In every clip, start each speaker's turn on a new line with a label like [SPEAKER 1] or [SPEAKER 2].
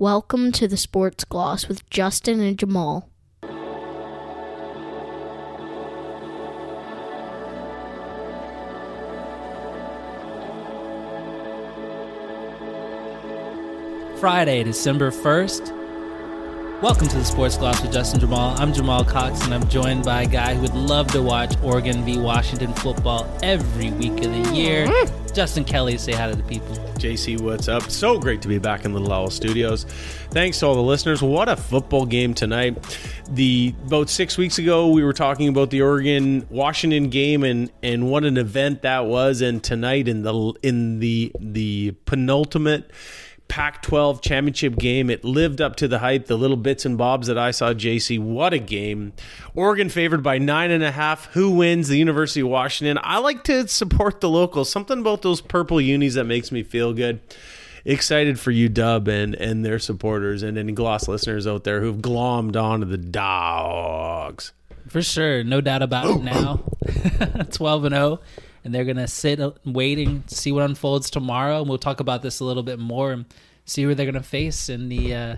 [SPEAKER 1] Welcome to the Sports Gloss with Justin and Jamaal.
[SPEAKER 2] Friday, December 1st. Welcome to the Sports Gloss with Justin Jamaal. I'm Jamaal Cox, and I'm joined by a guy who would love to watch Oregon v. Washington football every week of the year. Mm. Justin Kelly, say hi to the people.
[SPEAKER 3] JC, what's up? So great to be back in Little Owl Studios. Thanks to all the listeners. What a football game tonight. The about six weeks ago, we were talking about the Oregon Washington game and and what an event that was. And tonight, in the in the the penultimate. Pac 12 championship game. It lived up to the hype, the little bits and bobs that I saw, JC. What a game. Oregon favored by nine and a half. Who wins? The University of Washington. I like to support the locals. Something about those purple unis that makes me feel good. Excited for UW and, and their supporters and any Gloss listeners out there who've glommed onto the dogs.
[SPEAKER 2] For sure, no doubt about it now. 12 and 0 and they're gonna sit waiting see what unfolds tomorrow and we'll talk about this a little bit more and see who they're gonna face in the uh,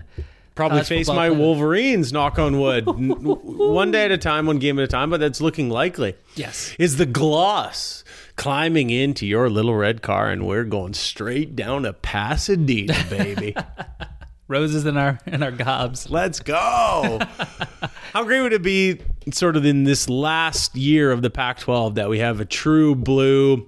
[SPEAKER 3] Probably face my. Wolverines, knock on wood. One day at a time, one game at a time, but that's looking likely.
[SPEAKER 2] yes
[SPEAKER 3] Is the gloss climbing into your little red car and we're going straight down to Pasadena, baby.
[SPEAKER 2] roses in our in our gobs
[SPEAKER 3] Let's go. How great would it be, sort of in this last year of the Pac 12, that we have a true blue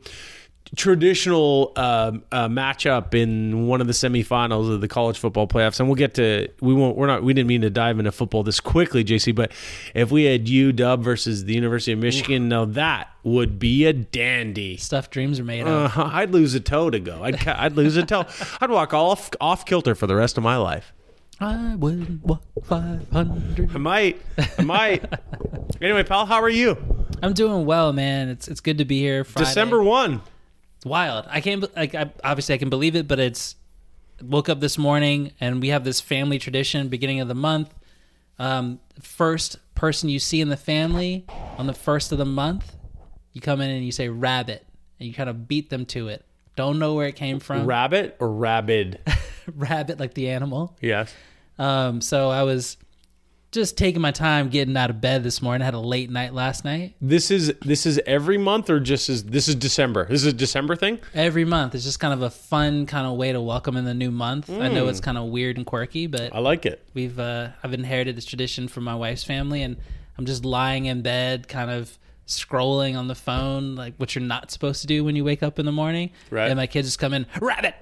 [SPEAKER 3] traditional um uh, matchup in one of the semifinals of the college football playoffs and we'll get to we won't we're not we didn't mean to dive into football this quickly JC but if we had UW versus the University of Michigan now that would be a dandy
[SPEAKER 2] stuff dreams are made of
[SPEAKER 3] uh, I'd lose a toe to go I'd I'd lose a toe I'd walk off off kilter for the rest of my life
[SPEAKER 2] I would walk 500
[SPEAKER 3] I might. I might. anyway, pal, how are you?
[SPEAKER 2] I'm doing well man it's it's good to be here Friday.
[SPEAKER 3] December 1.
[SPEAKER 2] It's wild. I can't like I, obviously I can believe it, but it's woke up this morning and we have this family tradition beginning of the month. Um, first person you see in the family on the first of the month, you come in and you say rabbit and you kind of beat them to it. Don't know where it came from.
[SPEAKER 3] Rabbit or rabid?
[SPEAKER 2] rabbit like the animal.
[SPEAKER 3] yes.
[SPEAKER 2] Um, so I was just taking my time getting out of bed this morning. I had a late night last night.
[SPEAKER 3] This is this is every month or just is this is December? This is a December thing?
[SPEAKER 2] Every month it's just kind of a fun kind of way to welcome in the new month. I know it's kind of weird and quirky, but
[SPEAKER 3] I like it.
[SPEAKER 2] we've uh, I've inherited this tradition from my wife's family, and I'm just lying in bed, kind of scrolling on the phone, like what you're not supposed to do when you wake up in the morning.
[SPEAKER 3] Right.
[SPEAKER 2] And my kids just come in, rabbit,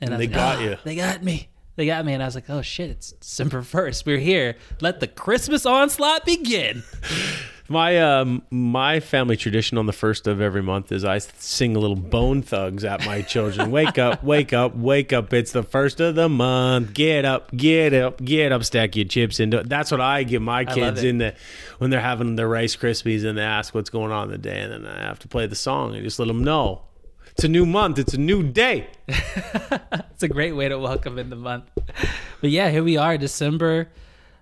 [SPEAKER 2] and, was
[SPEAKER 3] they
[SPEAKER 2] like,
[SPEAKER 3] got
[SPEAKER 2] "Ah,
[SPEAKER 3] you."
[SPEAKER 2] They got me. They got me, and I was like, "Oh shit! It's December first. We're here. Let the Christmas onslaught begin."
[SPEAKER 3] My um my family tradition on the first of every month is I sing a little bone thugs at my children. wake up, wake up, wake up. It's the first of the month. Get up, get up, get up, stack your chips into it. That's what I give my kids in the when they're having their Rice Krispies and they ask what's going on in the day and then I have to play the song and just let them know. It's a new month, it's a new day.
[SPEAKER 2] It's a great way to welcome in the month. But yeah, here we are, December,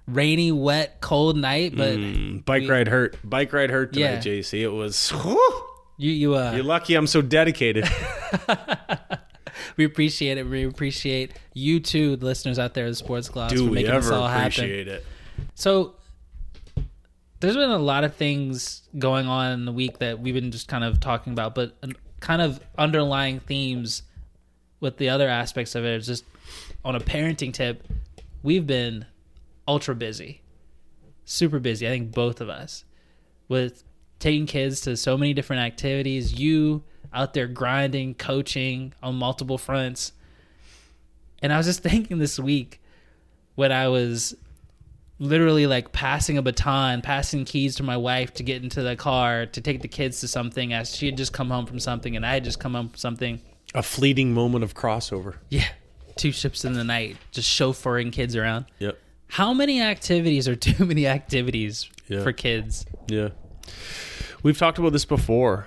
[SPEAKER 2] rainy, wet, cold night. But
[SPEAKER 3] Bike ride hurt. Bike ride hurt tonight,
[SPEAKER 2] Yeah.
[SPEAKER 3] JC. It was whew.
[SPEAKER 2] you, you, uh,
[SPEAKER 3] You're lucky I'm so dedicated.
[SPEAKER 2] We appreciate it. We appreciate you too, the listeners out there at the Sports Gloss,
[SPEAKER 3] Do
[SPEAKER 2] for
[SPEAKER 3] we
[SPEAKER 2] making this all happen.
[SPEAKER 3] appreciate it?
[SPEAKER 2] So there's been a lot of things going on in the week that we've been just kind of talking about, but an- kind of underlying themes with the other aspects of it is just on a parenting tip, we've been ultra busy. Super busy. I think both of us with taking kids to so many different activities, you out there grinding, coaching on multiple fronts. And I was just thinking this week when I was literally like passing a baton, passing keys to my wife to get into the car to take the kids to something as she had just come home from something and I had just come home from something.
[SPEAKER 3] A fleeting moment of crossover.
[SPEAKER 2] Yeah. Two ships in the night, just chauffeuring kids around.
[SPEAKER 3] Yep.
[SPEAKER 2] How many activities are too many activities
[SPEAKER 3] Yeah.
[SPEAKER 2] for kids?
[SPEAKER 3] Yeah. We've talked about this before.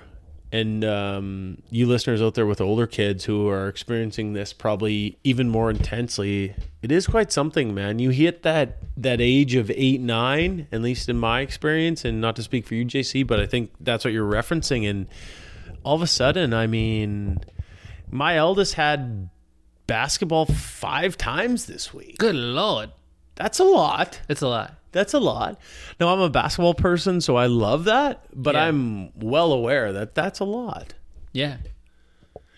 [SPEAKER 3] And um, you listeners out there with older kids who are experiencing this probably even more intensely, it is quite something, man. You hit that that age of eight, nine, at least in my experience, and not to speak for you, JC, but I think that's what you're referencing. And all of a sudden, I mean, my eldest had basketball five times this week.
[SPEAKER 2] Good lord,
[SPEAKER 3] That's a lot.
[SPEAKER 2] it's a lot.
[SPEAKER 3] That's a lot. Now I'm a basketball person, so I love that, but
[SPEAKER 2] Yeah.
[SPEAKER 3] I'm well aware that that's a lot.
[SPEAKER 2] Yeah,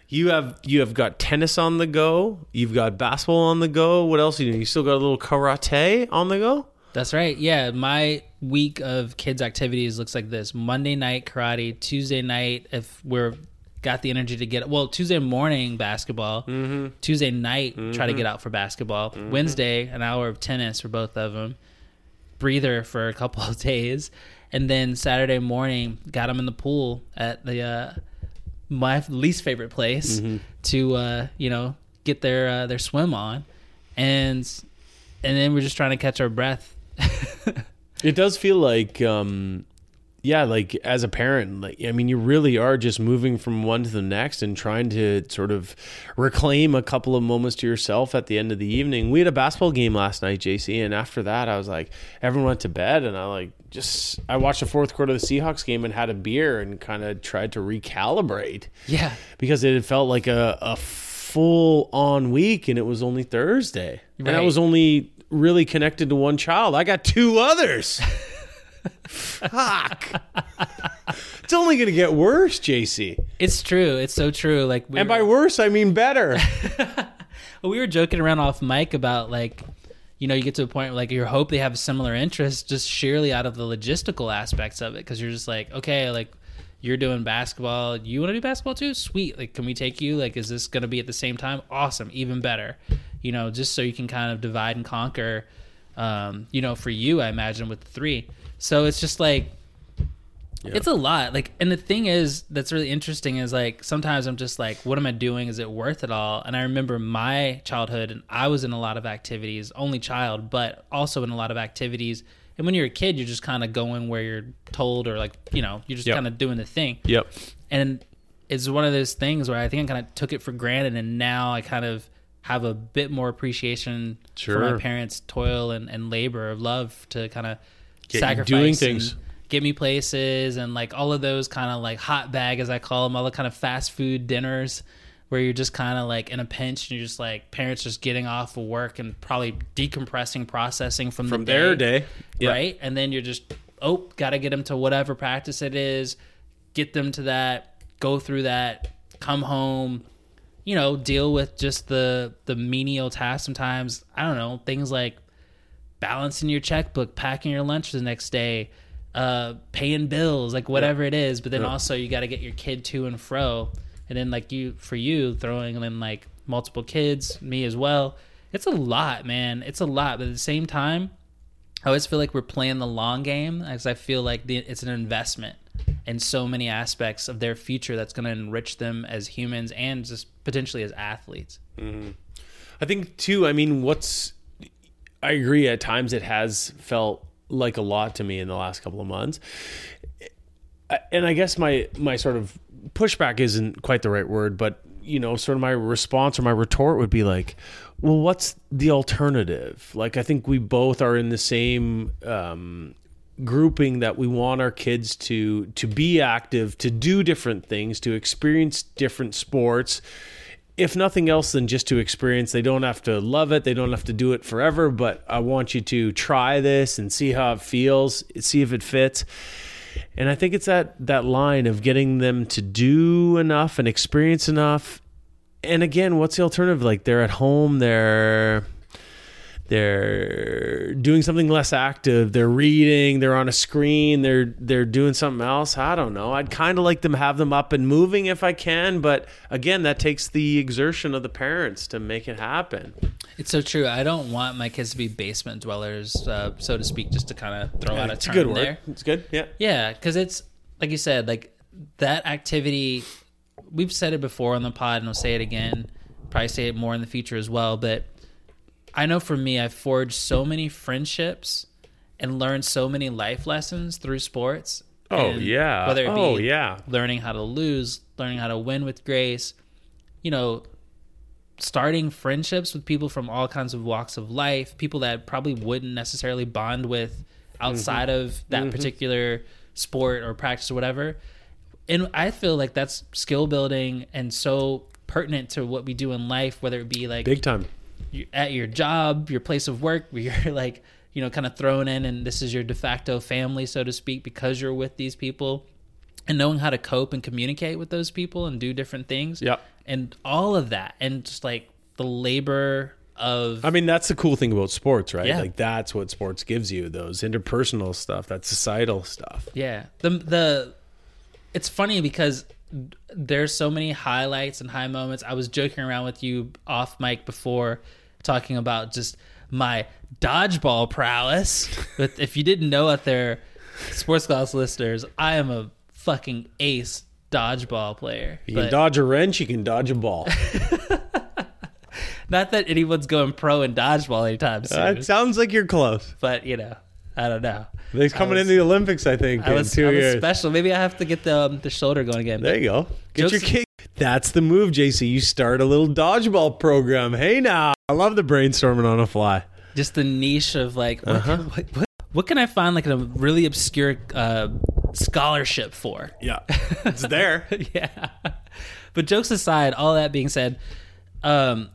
[SPEAKER 3] You have you have got tennis on the go. You've got basketball on the go. What else you doing? You still got a little karate on the go.
[SPEAKER 2] that's right. Yeah, my week of kids activities looks like this: Monday night karate, Tuesday night if we're got the energy to get well, Tuesday morning basketball,
[SPEAKER 3] Mm-hmm.
[SPEAKER 2] Tuesday night try to get out for basketball, Wednesday an hour of tennis for both of them, breather for a couple of days, and then Saturday morning got them in the pool at the uh, my least favorite place
[SPEAKER 3] Mm-hmm.
[SPEAKER 2] to uh, you know get their uh, their swim on, and and then we're just trying to catch our breath.
[SPEAKER 3] It does feel like, um, yeah, like as a parent, like I mean, you really are just moving from one to the next and trying to sort of reclaim a couple of moments to yourself at the end of the evening. We had a basketball game last night, JC, and after that, I was like, everyone went to bed, and I like just I watched the fourth quarter of the Seahawks game and had a beer and kind of tried to recalibrate
[SPEAKER 2] yeah,
[SPEAKER 3] because it had felt like a, a full on week and it was only Thursday. And I was only really connected to one child. I got two others. Fuck. it's only going to get worse, JC.
[SPEAKER 2] it's true. It's so true. Like we
[SPEAKER 3] And
[SPEAKER 2] were-
[SPEAKER 3] by worse, I mean better.
[SPEAKER 2] Well, we were joking around off mic about like, you know, you get to a point where like you hope they have similar interests just sheerly out of the logistical aspects of it because you're just like, okay, like you're doing basketball, you want to do basketball too? Sweet. Like, can we take you? Like, is this going to be at the same time? Awesome, even better. You know, just so you can kind of divide and conquer. Um, you know, for you, I imagine with the three. So it's just like it's a lot. Like, and the thing is, that's really interesting is like sometimes I'm just like, what am I doing? Is it worth it all? And I remember my childhood, and I was in a lot of activities, only child, but also in a lot of activities. And when you're a kid, you're just kind of going where you're told, or like, you know, you're just
[SPEAKER 3] Yep.
[SPEAKER 2] kind of doing the thing.
[SPEAKER 3] yep.
[SPEAKER 2] And it's one of those things where I think I kind of took it for granted, and now I kind of have a bit more appreciation for my parents' toil and, and labor of love to kind of
[SPEAKER 3] Get
[SPEAKER 2] sacrifice
[SPEAKER 3] doing things.
[SPEAKER 2] get me places and like all of those kind of like hot bag as I call them, all the kind of fast food dinners where you're just kind of like in a pinch and you're just like parents just getting off of work and probably decompressing, processing from,
[SPEAKER 3] From
[SPEAKER 2] the
[SPEAKER 3] their day. Yeah.
[SPEAKER 2] right? And then you're just oh, got to get them to whatever practice it is, get them to that, go through that, come home, you know, deal with just the the menial tasks sometimes. I don't know, things like balancing your checkbook, packing your lunch for the next day, uh, paying bills, like whatever it is. But then
[SPEAKER 3] Yeah.
[SPEAKER 2] also you got to get your kid to and fro, and then like you for you throwing in like multiple kids, me as well. It's a lot, man. It's a lot, but at the same time, I always feel like we're playing the long game, because I feel like the, it's an investment in so many aspects of their future that's going to enrich them as humans and just potentially as athletes.
[SPEAKER 3] I think too. I mean, what's I agree. At times, it has felt like a lot to me in the last couple of months, and I guess my my sort of pushback isn't quite the right word, but you know, sort of my response or my retort would be like, "Well, what's the alternative?" Like, I think we both are in the same. Um, grouping that we want our kids to to be active to do different things to experience different sports if nothing else than just to experience they don't have to love it they don't have to do it forever but i want you to try this and see how it feels see if it fits. And i think it's that that line of getting them to do enough and experience enough. And again what's the alternative? Like they're at home they're they're doing something less active they're reading they're on a screen they're they're doing something else i don't know i'd kind of like them have them up and moving if i can but again that takes the exertion of the parents to make it happen
[SPEAKER 2] It's so true. I don't want my kids to be basement dwellers, uh, so to speak, just to kind of throw out a
[SPEAKER 3] it's a
[SPEAKER 2] term
[SPEAKER 3] good word
[SPEAKER 2] there.
[SPEAKER 3] it's good yeah
[SPEAKER 2] Yeah, because it's like you said, like that activity. We've said it before on the pod, and I'll say it again. Probably say it more in the future as well. But I know for me, I've forged so many friendships and learned so many life lessons through sports.
[SPEAKER 3] Oh,
[SPEAKER 2] And
[SPEAKER 3] yeah.
[SPEAKER 2] whether it be
[SPEAKER 3] Oh, yeah.
[SPEAKER 2] learning how to lose, learning how to win with grace, you know, starting friendships with people from all kinds of walks of life, people that probably wouldn't necessarily bond with outside mm-hmm. of that mm-hmm. particular sport or practice or whatever. And I feel like that's skill building and so pertinent to what we do in life, whether it be like
[SPEAKER 3] Big time.
[SPEAKER 2] At your job, your place of work, where you're like, you know, kind of thrown in and this is your de facto family, so to speak, because you're with these people and knowing how to cope and communicate with those people and do different things.
[SPEAKER 3] Yeah.
[SPEAKER 2] And all of that. And just like the labor of
[SPEAKER 3] I mean, that's the cool thing about sports, right?
[SPEAKER 2] Yeah.
[SPEAKER 3] Like that's what sports gives you those interpersonal stuff, that societal stuff.
[SPEAKER 2] Yeah. The the it's funny because there's so many highlights and high moments. I was joking around with you off mic before talking about just my dodgeball prowess. but if you didn't know out there, Sports Gloss listeners, I am a fucking ace dodgeball player.
[SPEAKER 3] You
[SPEAKER 2] But
[SPEAKER 3] can dodge a wrench, you can dodge a ball.
[SPEAKER 2] not that anyone's going pro in dodgeball anytime soon.
[SPEAKER 3] It sounds like you're close.
[SPEAKER 2] but you know, I don't know.
[SPEAKER 3] He's coming
[SPEAKER 2] was-
[SPEAKER 3] into the Olympics, I think,
[SPEAKER 2] I
[SPEAKER 3] in two
[SPEAKER 2] I was
[SPEAKER 3] years.
[SPEAKER 2] special. Maybe I have to get the um, the shoulder going again.
[SPEAKER 3] There you go. Get your kick. That's the move, JC. You start a little dodgeball program. Hey now. I love the brainstorming on a fly.
[SPEAKER 2] just the niche of like what,
[SPEAKER 3] Uh-huh.
[SPEAKER 2] what, what, what can I find like a really obscure uh, scholarship for?
[SPEAKER 3] Yeah. It's there.
[SPEAKER 2] yeah. But jokes aside, all that being said, um,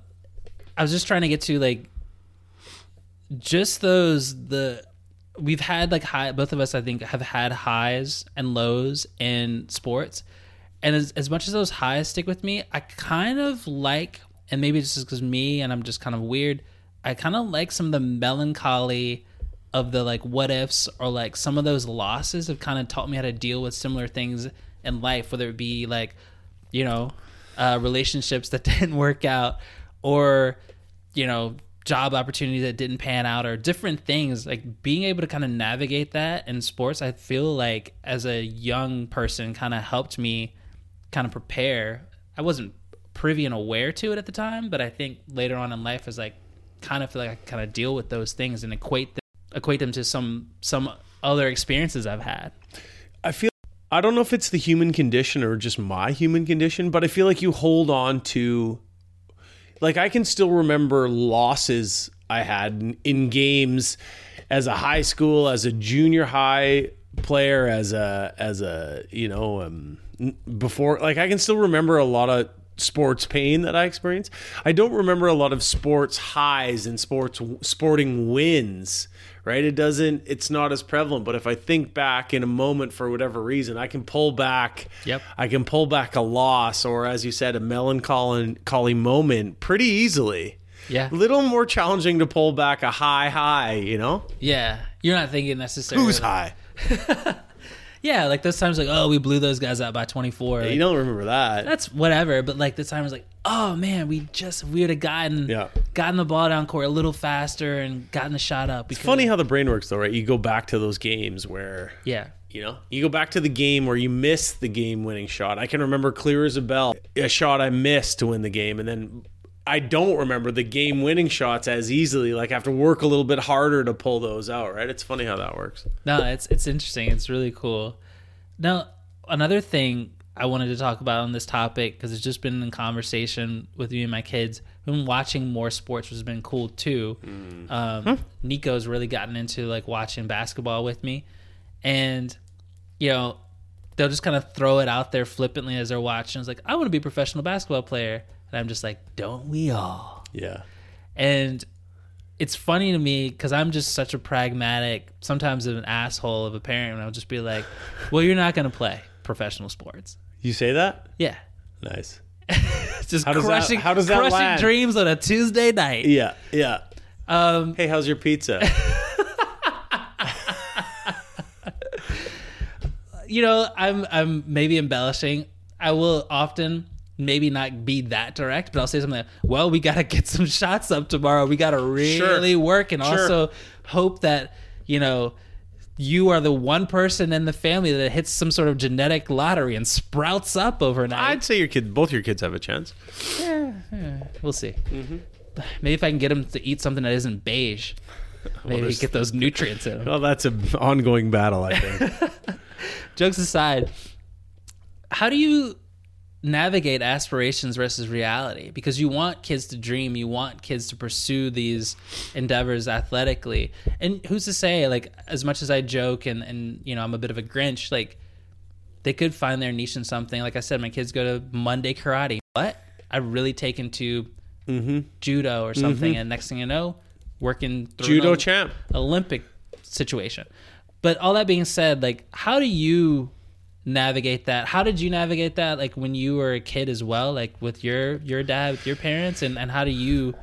[SPEAKER 2] I was just trying to get to like just those the we've had like high both of us I think have had highs and lows in sports. And as, as much as those highs stick with me, I kind of like, and maybe it's just because me and I'm just kind of weird. I kind of like some of the melancholy of the like what ifs or like some of those losses have kind of taught me how to deal with similar things in life, whether it be like, you know, uh, relationships that didn't work out or, you know, job opportunities that didn't pan out or different things. Like being able to kind of navigate that in sports, I feel like as a young person kind of helped me kind of prepare. I wasn't privy and aware to it at the time, but I think later on in life, I kind of feel like I kind of deal with those things and equate them, equate them to some some other experiences I've had.
[SPEAKER 3] I feel I don't know if it's the human condition or just my human condition, but I feel like you hold on to like I can still remember losses I had in, in games as a high school, as a junior high player, as a as a you know um, before like I can still remember a lot of sports pain that I experienced. I don't remember a lot of sports highs and sports sporting wins. Right? It doesn't. It's not as prevalent. But if I think back in a moment for whatever reason, I can pull back.
[SPEAKER 2] Yep.
[SPEAKER 3] I can pull back a loss or, as you said, a melancholy moment pretty easily.
[SPEAKER 2] Yeah,
[SPEAKER 3] A little more challenging to pull back a high high, you know?
[SPEAKER 2] yeah. You're not thinking necessarily.
[SPEAKER 3] Who's high?
[SPEAKER 2] Yeah, like those times, like oh, we blew those guys out by 24. Like,
[SPEAKER 3] You don't remember that.
[SPEAKER 2] that's whatever. But like the time was like, oh man, we just we would have gotten
[SPEAKER 3] Yeah.
[SPEAKER 2] gotten the ball down court a little faster and gotten the shot up.
[SPEAKER 3] It's funny how the brain works, though, right? You go back to those games where,
[SPEAKER 2] yeah,
[SPEAKER 3] you know, you go back to the game where you miss the game winning shot. I can remember clear as a bell a shot I missed to win the game. And then I don't remember the game winning shots as easily. Like I have to work a little bit harder to pull those out, right? It's funny how that works.
[SPEAKER 2] no, it's it's interesting. It's really cool. Now, another thing I wanted to talk about on this topic because it's just been in conversation with me and my kids. Been watching more sports, which has been cool too. Um, Nico's really gotten into like watching basketball with me, and you know they'll just kind of throw it out there flippantly as they're watching. It's like I want to be a professional basketball player, and I'm just like, don't we all?
[SPEAKER 3] Yeah.
[SPEAKER 2] And it's funny to me because I'm just such a pragmatic, sometimes an asshole of a parent, and I'll just be like, "Well, you're not going to play professional sports."
[SPEAKER 3] You say that?
[SPEAKER 2] Yeah,
[SPEAKER 3] Nice.
[SPEAKER 2] just
[SPEAKER 3] How does that-
[SPEAKER 2] crushing,
[SPEAKER 3] how does that
[SPEAKER 2] crushing
[SPEAKER 3] land?
[SPEAKER 2] dreams on a Tuesday night.
[SPEAKER 3] Yeah. Yeah.
[SPEAKER 2] Um,
[SPEAKER 3] Hey, how's your pizza?
[SPEAKER 2] you know, I'm I'm maybe embellishing. I will often maybe not be that direct, but I'll say something like, well, we got to get some shots up tomorrow. We got to really work and
[SPEAKER 3] Sure.
[SPEAKER 2] also hope that, you know, you are the one person in the family that hits some sort of genetic lottery and sprouts up overnight.
[SPEAKER 3] I'd say your kid, both your kids have a chance.
[SPEAKER 2] Yeah, we'll see.
[SPEAKER 3] Mm-hmm.
[SPEAKER 2] Maybe if I can get him to eat something that isn't beige, maybe
[SPEAKER 3] there's-
[SPEAKER 2] get those nutrients in him.
[SPEAKER 3] Well, that's an ongoing battle, I think.
[SPEAKER 2] jokes aside, how do you navigate aspirations versus reality? Because you want kids to dream, you want kids to pursue these endeavors athletically. And who's to say, like, as much as I joke and, and you know, I'm a bit of a Grinch, like, they could find their niche in something. Like I said, my kids go to Monday karate. What? I've really taken to
[SPEAKER 3] Mm-hmm.
[SPEAKER 2] judo or something, and next thing you know, working through
[SPEAKER 3] Judo champ.
[SPEAKER 2] Olympic situation. But all that being said, like, how do you navigate that? How did you navigate that, like when you were a kid as well, like with your your dad, with your parents, and and how do you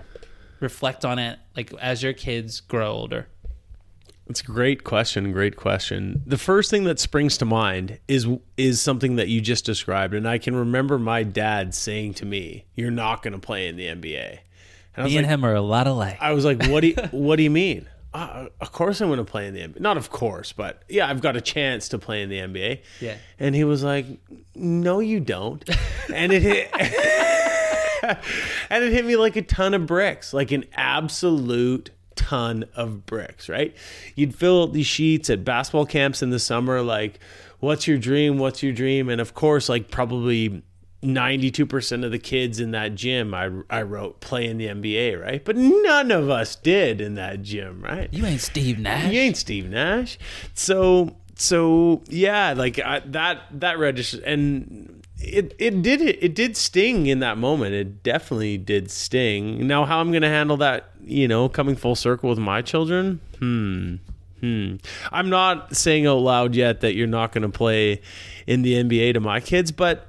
[SPEAKER 2] reflect on it, like as your kids grow older?
[SPEAKER 3] It's a great question. Great question. The first thing that springs to mind is is something that you just described, and I can remember my dad saying to me, "You're not going to play in the NBA." And I was
[SPEAKER 2] Me and
[SPEAKER 3] like,
[SPEAKER 2] him are a lot alike.
[SPEAKER 3] I was like, "What do you, What do you mean?" Uh, of course, I'm going to play in the NBA. Not of course, but yeah, I've got a chance to play in the NBA.
[SPEAKER 2] Yeah.
[SPEAKER 3] And he was like, "No, you don't." and it hit. and it hit me like a ton of bricks, like an absolute ton of bricks, right? You'd fill out these sheets at basketball camps in the summer, like, what's your dream? What's your dream? And of course, like, probably 92% of the kids in that gym, I, I wrote play in the NBA, right? But none of us did in that gym, right?
[SPEAKER 2] You ain't Steve Nash.
[SPEAKER 3] You ain't Steve Nash. So so yeah, like I, that that register and it it did it, it did sting in that moment. It definitely did sting. Now how I'm going to handle that, you know, coming full circle with my children? Hmm. Hmm. I'm not saying out loud yet that you're not going to play in the NBA to my kids, but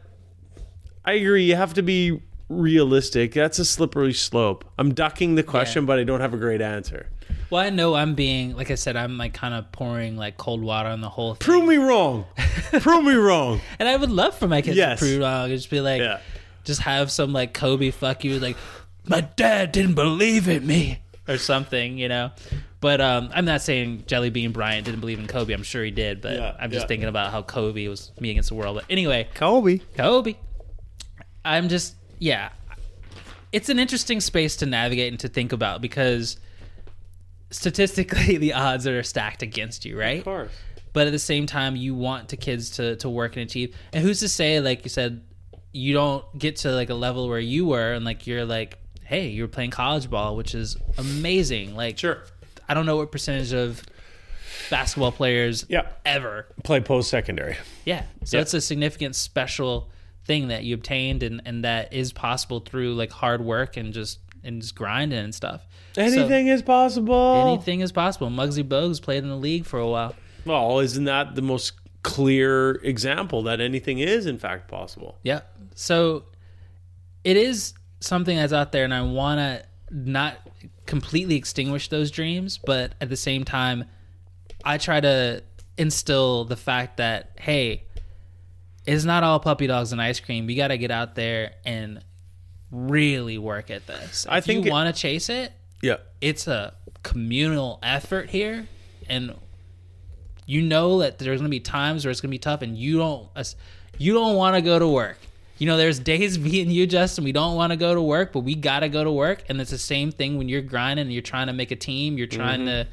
[SPEAKER 3] I agree. You have to be realistic. That's a slippery slope. I'm ducking the question, but I don't have a great answer.
[SPEAKER 2] Well, I know I'm being, like I said, I'm like kind of pouring like cold water on the whole thing.
[SPEAKER 3] Prove me wrong. Prove me wrong.
[SPEAKER 2] And I would love for my kids
[SPEAKER 3] Yes.
[SPEAKER 2] to prove wrong. Just be like,
[SPEAKER 3] Yeah.
[SPEAKER 2] just have some like Kobe fuck you, like my dad didn't believe in me or something, you know. But um, I'm not saying Jelly Bean Bryant didn't believe in Kobe. I'm sure he did, but
[SPEAKER 3] Yeah,
[SPEAKER 2] I'm just
[SPEAKER 3] yeah.
[SPEAKER 2] thinking about how Kobe was me against the world. But anyway,
[SPEAKER 3] Kobe.
[SPEAKER 2] Kobe. I'm just yeah. It's an interesting space to navigate and to think about because statistically the odds are stacked against you, right?
[SPEAKER 3] Of course.
[SPEAKER 2] but at the same time you want the kids to to work and achieve and who's to say like you said you don't get to like a level where you were and like you're like hey you're playing college ball which is amazing like
[SPEAKER 3] Sure.
[SPEAKER 2] i don't know what percentage of basketball players
[SPEAKER 3] Yeah.
[SPEAKER 2] ever
[SPEAKER 3] Play post secondary.
[SPEAKER 2] yeah so
[SPEAKER 3] Yeah.
[SPEAKER 2] it's a significant special thing that you obtained and and that is possible through like hard work and just and just grinding and stuff So,
[SPEAKER 3] Anything is possible.
[SPEAKER 2] anything is possible Muggsy Bogues played in the league for a while
[SPEAKER 3] Well, isn't that the most clear example that anything is in fact possible?
[SPEAKER 2] Yeah. So it is something that's out there, and I want to not completely extinguish those dreams, but at the same time, I try to instill the fact that, hey, it's not all puppy dogs and ice cream. You got to get out there and really work at this.
[SPEAKER 3] I
[SPEAKER 2] if
[SPEAKER 3] think
[SPEAKER 2] you want to chase it,
[SPEAKER 3] Yeah.
[SPEAKER 2] it's a communal effort here and you know that there's going to be times where it's going to be tough and you don't you don't want to go to work you know there's days me and you justin we don't want to go to work but we got to go to work and it's the same thing when you're grinding and you're trying to make a team you're trying to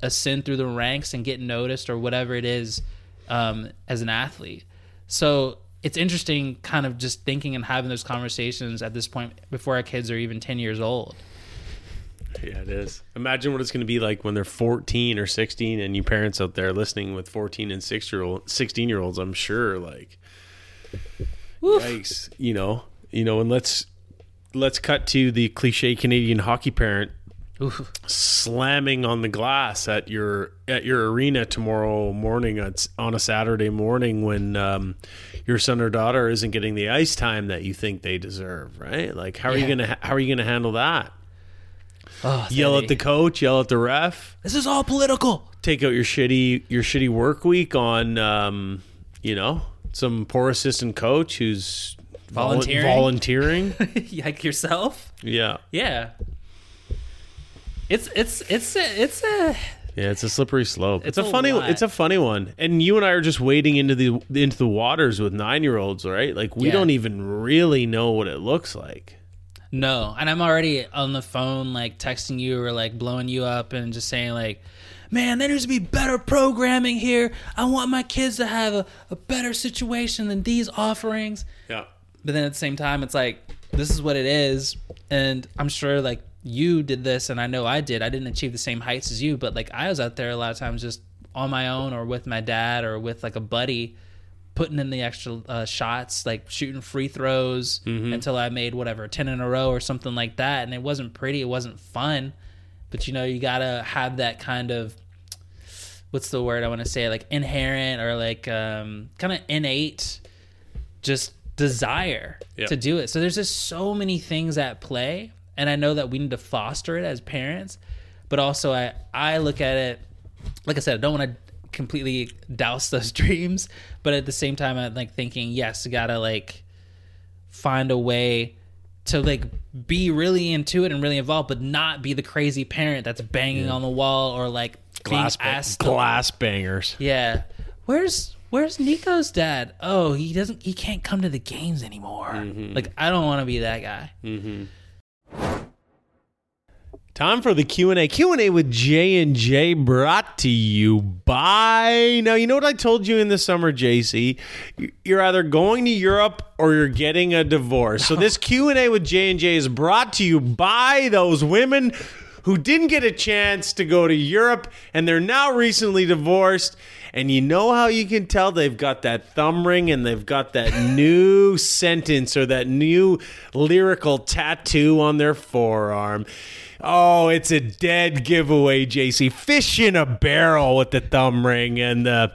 [SPEAKER 2] ascend through the ranks and get noticed or whatever it is um, as an athlete so it's interesting kind of just thinking and having those conversations at this point before our kids are even 10 years old
[SPEAKER 3] Yeah, it is. Imagine what it's going to be like when they're 14 or 16 and you parents out there listening with 14 and 6 year old 16 year olds, I'm sure like yikes, you know. You know, and let's let's cut to the cliche Canadian hockey parent
[SPEAKER 2] Oof.
[SPEAKER 3] slamming on the glass at your at your arena tomorrow morning it's on a Saturday morning when um, your son or daughter isn't getting the ice time that you think they deserve, right? Like how are you going to how are you to handle that?
[SPEAKER 2] Oh,
[SPEAKER 3] Yell at the coach, yell at the ref,
[SPEAKER 2] This is all political.
[SPEAKER 3] take out your shitty your shitty work week on um, you know, some poor assistant coach who's vol-
[SPEAKER 2] Volunteering?
[SPEAKER 3] volunteering.
[SPEAKER 2] like yourself?
[SPEAKER 3] yeah.
[SPEAKER 2] Yeah. It's it's it's a, it's a
[SPEAKER 3] Yeah, it's a slippery slope. It's,
[SPEAKER 2] It's
[SPEAKER 3] a
[SPEAKER 2] a
[SPEAKER 3] funny
[SPEAKER 2] lot.
[SPEAKER 3] it's a funny one. And you and I are just wading into the into the waters with 9-year-olds, right? Like we
[SPEAKER 2] Yeah.
[SPEAKER 3] don't even really know what it looks like.
[SPEAKER 2] no, and I'm already on the phone like texting you or like blowing you up and just saying like, man, there needs to be better programming here. I want my kids to have a, a better situation than these offerings.
[SPEAKER 3] Yeah.
[SPEAKER 2] But then at the same time, it's like this is what it is, and I'm sure like you did this, and I know I did. I didn't achieve the same heights as you, but like I was out there a lot of times just on my own or with my dad or with like a buddy, putting in the extra uh, shots, like shooting free throws until I made whatever ten in a row or something like that. And it wasn't pretty, it wasn't fun, but you know you gotta have that kind of what's the word I want to say like inherent or like um, kind of innate just desire
[SPEAKER 3] Yep.
[SPEAKER 2] to do it. So there's just so many things at play, and I know that we need to foster it as parents, but also I I look at it like I said, I don't want to completely douse those dreams, but at the same time, I'm like thinking, yes, you gotta like find a way to like be really into it and really involved, but not be the crazy parent that's banging on the wall or like
[SPEAKER 3] glass, ba-
[SPEAKER 2] to
[SPEAKER 3] glass bangers.
[SPEAKER 2] yeah. Where's Where's Nico's dad? Oh, he doesn't. He can't come to the games anymore. Mm-hmm. Like I don't want to be that guy. Mm-hmm.
[SPEAKER 3] Time for the Q&A. Q&A with J&J brought to you by... Now, you know what I told you in the summer, JC? You're either going to Europe or you're getting a divorce. So this Q&A with J&J is brought to you by those women who didn't get a chance to go to Europe and they're now recently divorced. And you know how you can tell they've got that thumb ring and they've got that new sentence or that new lyrical tattoo on their forearm. Oh, it's a dead giveaway, JC. Fish in a barrel with the thumb ring and the,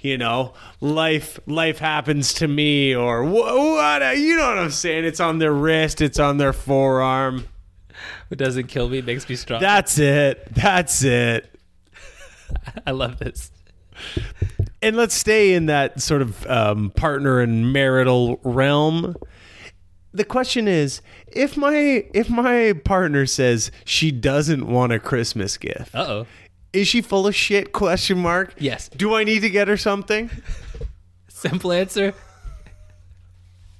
[SPEAKER 3] you know, life life happens to me or wh- what? You know what I'm saying? It's on their wrist. It's on their forearm.
[SPEAKER 2] What doesn't kill me makes me strong.
[SPEAKER 3] That's it. That's it.
[SPEAKER 2] I love this.
[SPEAKER 3] And let's stay in that sort of um, partner and marital realm. The question is, if my if my partner says she doesn't want a Christmas gift,
[SPEAKER 2] Uh oh.
[SPEAKER 3] is she full of shit? Question mark.
[SPEAKER 2] Yes.
[SPEAKER 3] Do I need to get her something?
[SPEAKER 2] Simple answer.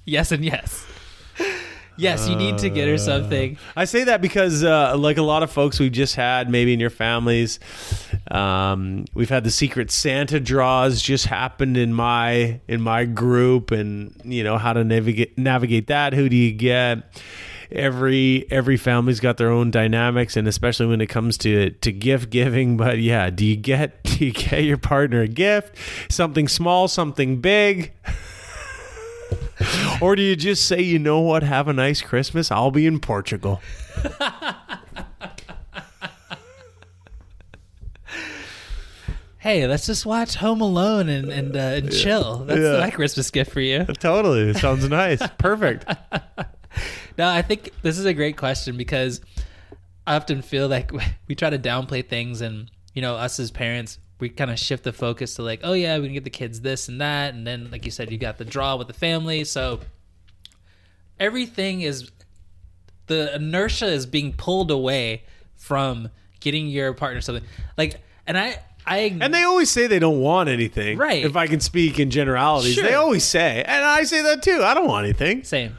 [SPEAKER 2] Yes and yes. Yes, you need to get her something.
[SPEAKER 3] I say that because, uh, like a lot of folks we've just had, maybe in your families, um, we've had the Secret Santa draws just happened in my in my group, and you know how to navigate navigate that. Who do you get? Every every family's got their own dynamics, and especially when it comes to to gift giving. But yeah, do you get do you get your partner a gift? Something small, something big. or do you just say, you know what, have a nice Christmas? I'll be in Portugal.
[SPEAKER 2] Hey, let's just watch Home Alone and and, uh, and chill. That's
[SPEAKER 3] Yeah.
[SPEAKER 2] my Christmas gift for you.
[SPEAKER 3] Totally. It sounds nice. Perfect.
[SPEAKER 2] No, I think this is a great question because I often feel like we try to downplay things, and you know, us as parents, we kind of shift the focus to like, oh yeah, we can get the kids this and that, and then like you said, you got the draw with the family, so everything is the inertia is being pulled away from getting your partner something like, and I, I,
[SPEAKER 3] And they always say they don't want anything.
[SPEAKER 2] Right.
[SPEAKER 3] If I can speak in generalities,
[SPEAKER 2] Sure.
[SPEAKER 3] they always say, and I say that too. I don't want anything.
[SPEAKER 2] Same.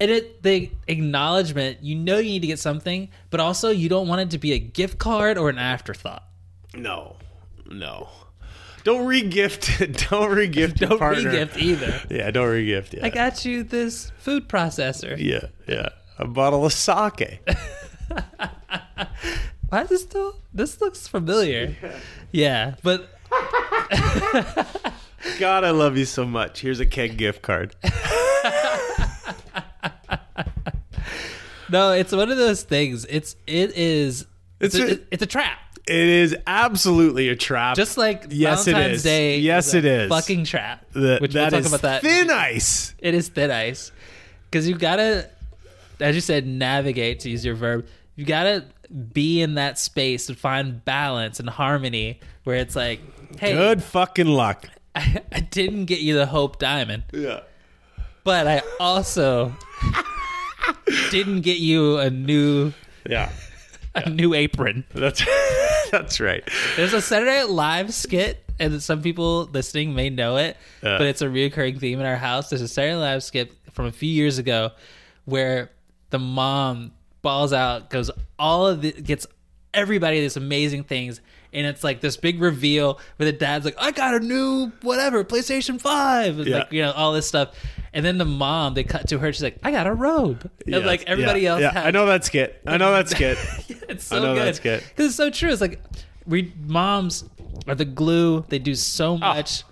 [SPEAKER 2] And it the acknowledgement, you know you need to get something, but also you don't want it to be a gift card or an afterthought.
[SPEAKER 3] No. No. Don't regift. Don't regift
[SPEAKER 2] Don't re-gift either.
[SPEAKER 3] Yeah, don't regift. Yeah.
[SPEAKER 2] I got you this food processor.
[SPEAKER 3] yeah, yeah. A bottle of sake.
[SPEAKER 2] Why is this still this looks familiar? Yeah, but
[SPEAKER 3] God, I love you so much. Here's a keg gift card.
[SPEAKER 2] no, it's one of those things. It's it is
[SPEAKER 3] It's
[SPEAKER 2] it's,
[SPEAKER 3] a-
[SPEAKER 2] a, it's a trap.
[SPEAKER 3] It is absolutely a trap.
[SPEAKER 2] Just like
[SPEAKER 3] Yes, it
[SPEAKER 2] Valentine's
[SPEAKER 3] is.
[SPEAKER 2] Day.
[SPEAKER 3] Yes,
[SPEAKER 2] a
[SPEAKER 3] it is.
[SPEAKER 2] Fucking trap.
[SPEAKER 3] The-
[SPEAKER 2] which we'll talk
[SPEAKER 3] is
[SPEAKER 2] about that.
[SPEAKER 3] thin ice.
[SPEAKER 2] It is thin ice because you gotta, as you said, navigate to use your verb. You gotta be in that space to find balance and harmony where it's like, hey,
[SPEAKER 3] Good fucking luck.
[SPEAKER 2] I, I didn't get you the Hope Diamond,
[SPEAKER 3] Yeah.
[SPEAKER 2] but I also didn't get you a new
[SPEAKER 3] Yeah.
[SPEAKER 2] a new apron.
[SPEAKER 3] That's that's right.
[SPEAKER 2] There's a Saturday Night Live skit, and some people listening may know it,
[SPEAKER 3] Yeah.
[SPEAKER 2] but it's a reoccurring theme in our house. There's a Saturday Night Live skit from a few years ago where the mom balls out, goes all of the gets everybody these amazing things, and it's like this big reveal where the dad's like, "I got a new whatever PlayStation Five, It's
[SPEAKER 3] Yeah.
[SPEAKER 2] like you know all this stuff." And then the mom, they cut to her. She's like, "I got a robe," and like everybody
[SPEAKER 3] yeah,
[SPEAKER 2] else.
[SPEAKER 3] Yeah,
[SPEAKER 2] has,
[SPEAKER 3] I know that skit. I know that skit.
[SPEAKER 2] it's so
[SPEAKER 3] I know
[SPEAKER 2] good.
[SPEAKER 3] that's good.
[SPEAKER 2] Because it's so true. It's like we moms are the glue. They do
[SPEAKER 3] Ah.
[SPEAKER 2] so much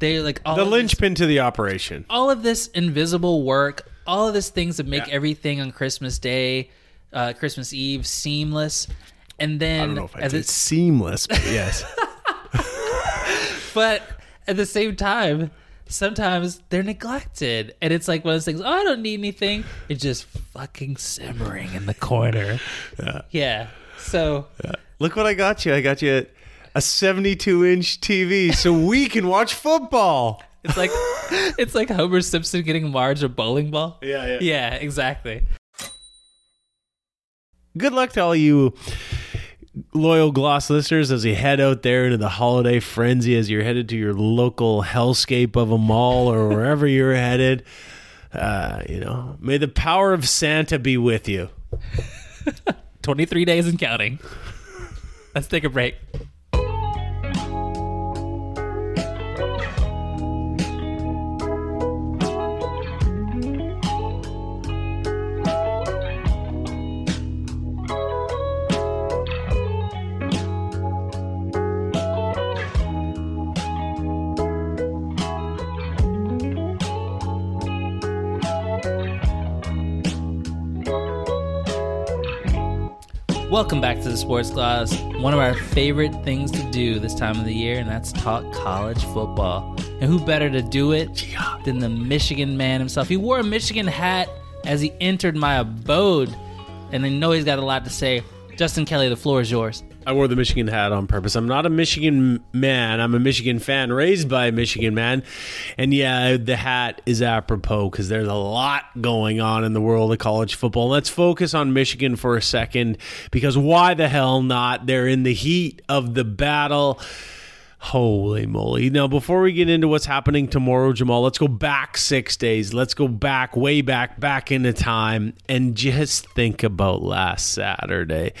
[SPEAKER 2] They like all
[SPEAKER 3] The linchpin to the operation.
[SPEAKER 2] all of this invisible work, all of these things that make
[SPEAKER 3] Yeah.
[SPEAKER 2] everything on Christmas Day, uh, Christmas Eve seamless. And then
[SPEAKER 3] I don't know if I
[SPEAKER 2] at
[SPEAKER 3] did
[SPEAKER 2] the-
[SPEAKER 3] seamless, but yes.
[SPEAKER 2] but at the same time, sometimes they're neglected. And it's like one of those things, oh, I don't need anything. It's just fucking simmering in the corner. Yeah. yeah. So
[SPEAKER 3] Look what I got you. I got you a 72 inch TV so we can watch football.
[SPEAKER 2] it's like it's like Homer Simpson getting Marge a bowling ball.
[SPEAKER 3] Yeah, yeah.
[SPEAKER 2] Yeah, exactly.
[SPEAKER 3] Good luck to all you loyal Gloss listeners as you head out there into the holiday frenzy as you're headed to your local hellscape of a mall or wherever you're headed. Uh, you know, may the power of Santa be with you.
[SPEAKER 2] 23 days and counting. Let's take a break. Welcome back to the Sports Gloss. One of our favorite things to do this time of the year, and that's talk college football. And who better to do it than the Michigan man himself? He wore a Michigan hat as he entered my abode, and I know he's got a lot to say. Justin Kelly, the floor is yours.
[SPEAKER 3] I wore the Michigan hat on purpose. I'm not a Michigan man. I'm a Michigan fan raised by a Michigan man. And yeah, the hat is apropos because there's a lot going on in the world of college football. Let's focus on Michigan for a second because why the hell not? They're in the heat of the battle. Holy moly. Now, before we get into what's happening tomorrow, Jamaal, let's go back six days. Let's go back, way back, back into time, and just think about last Saturday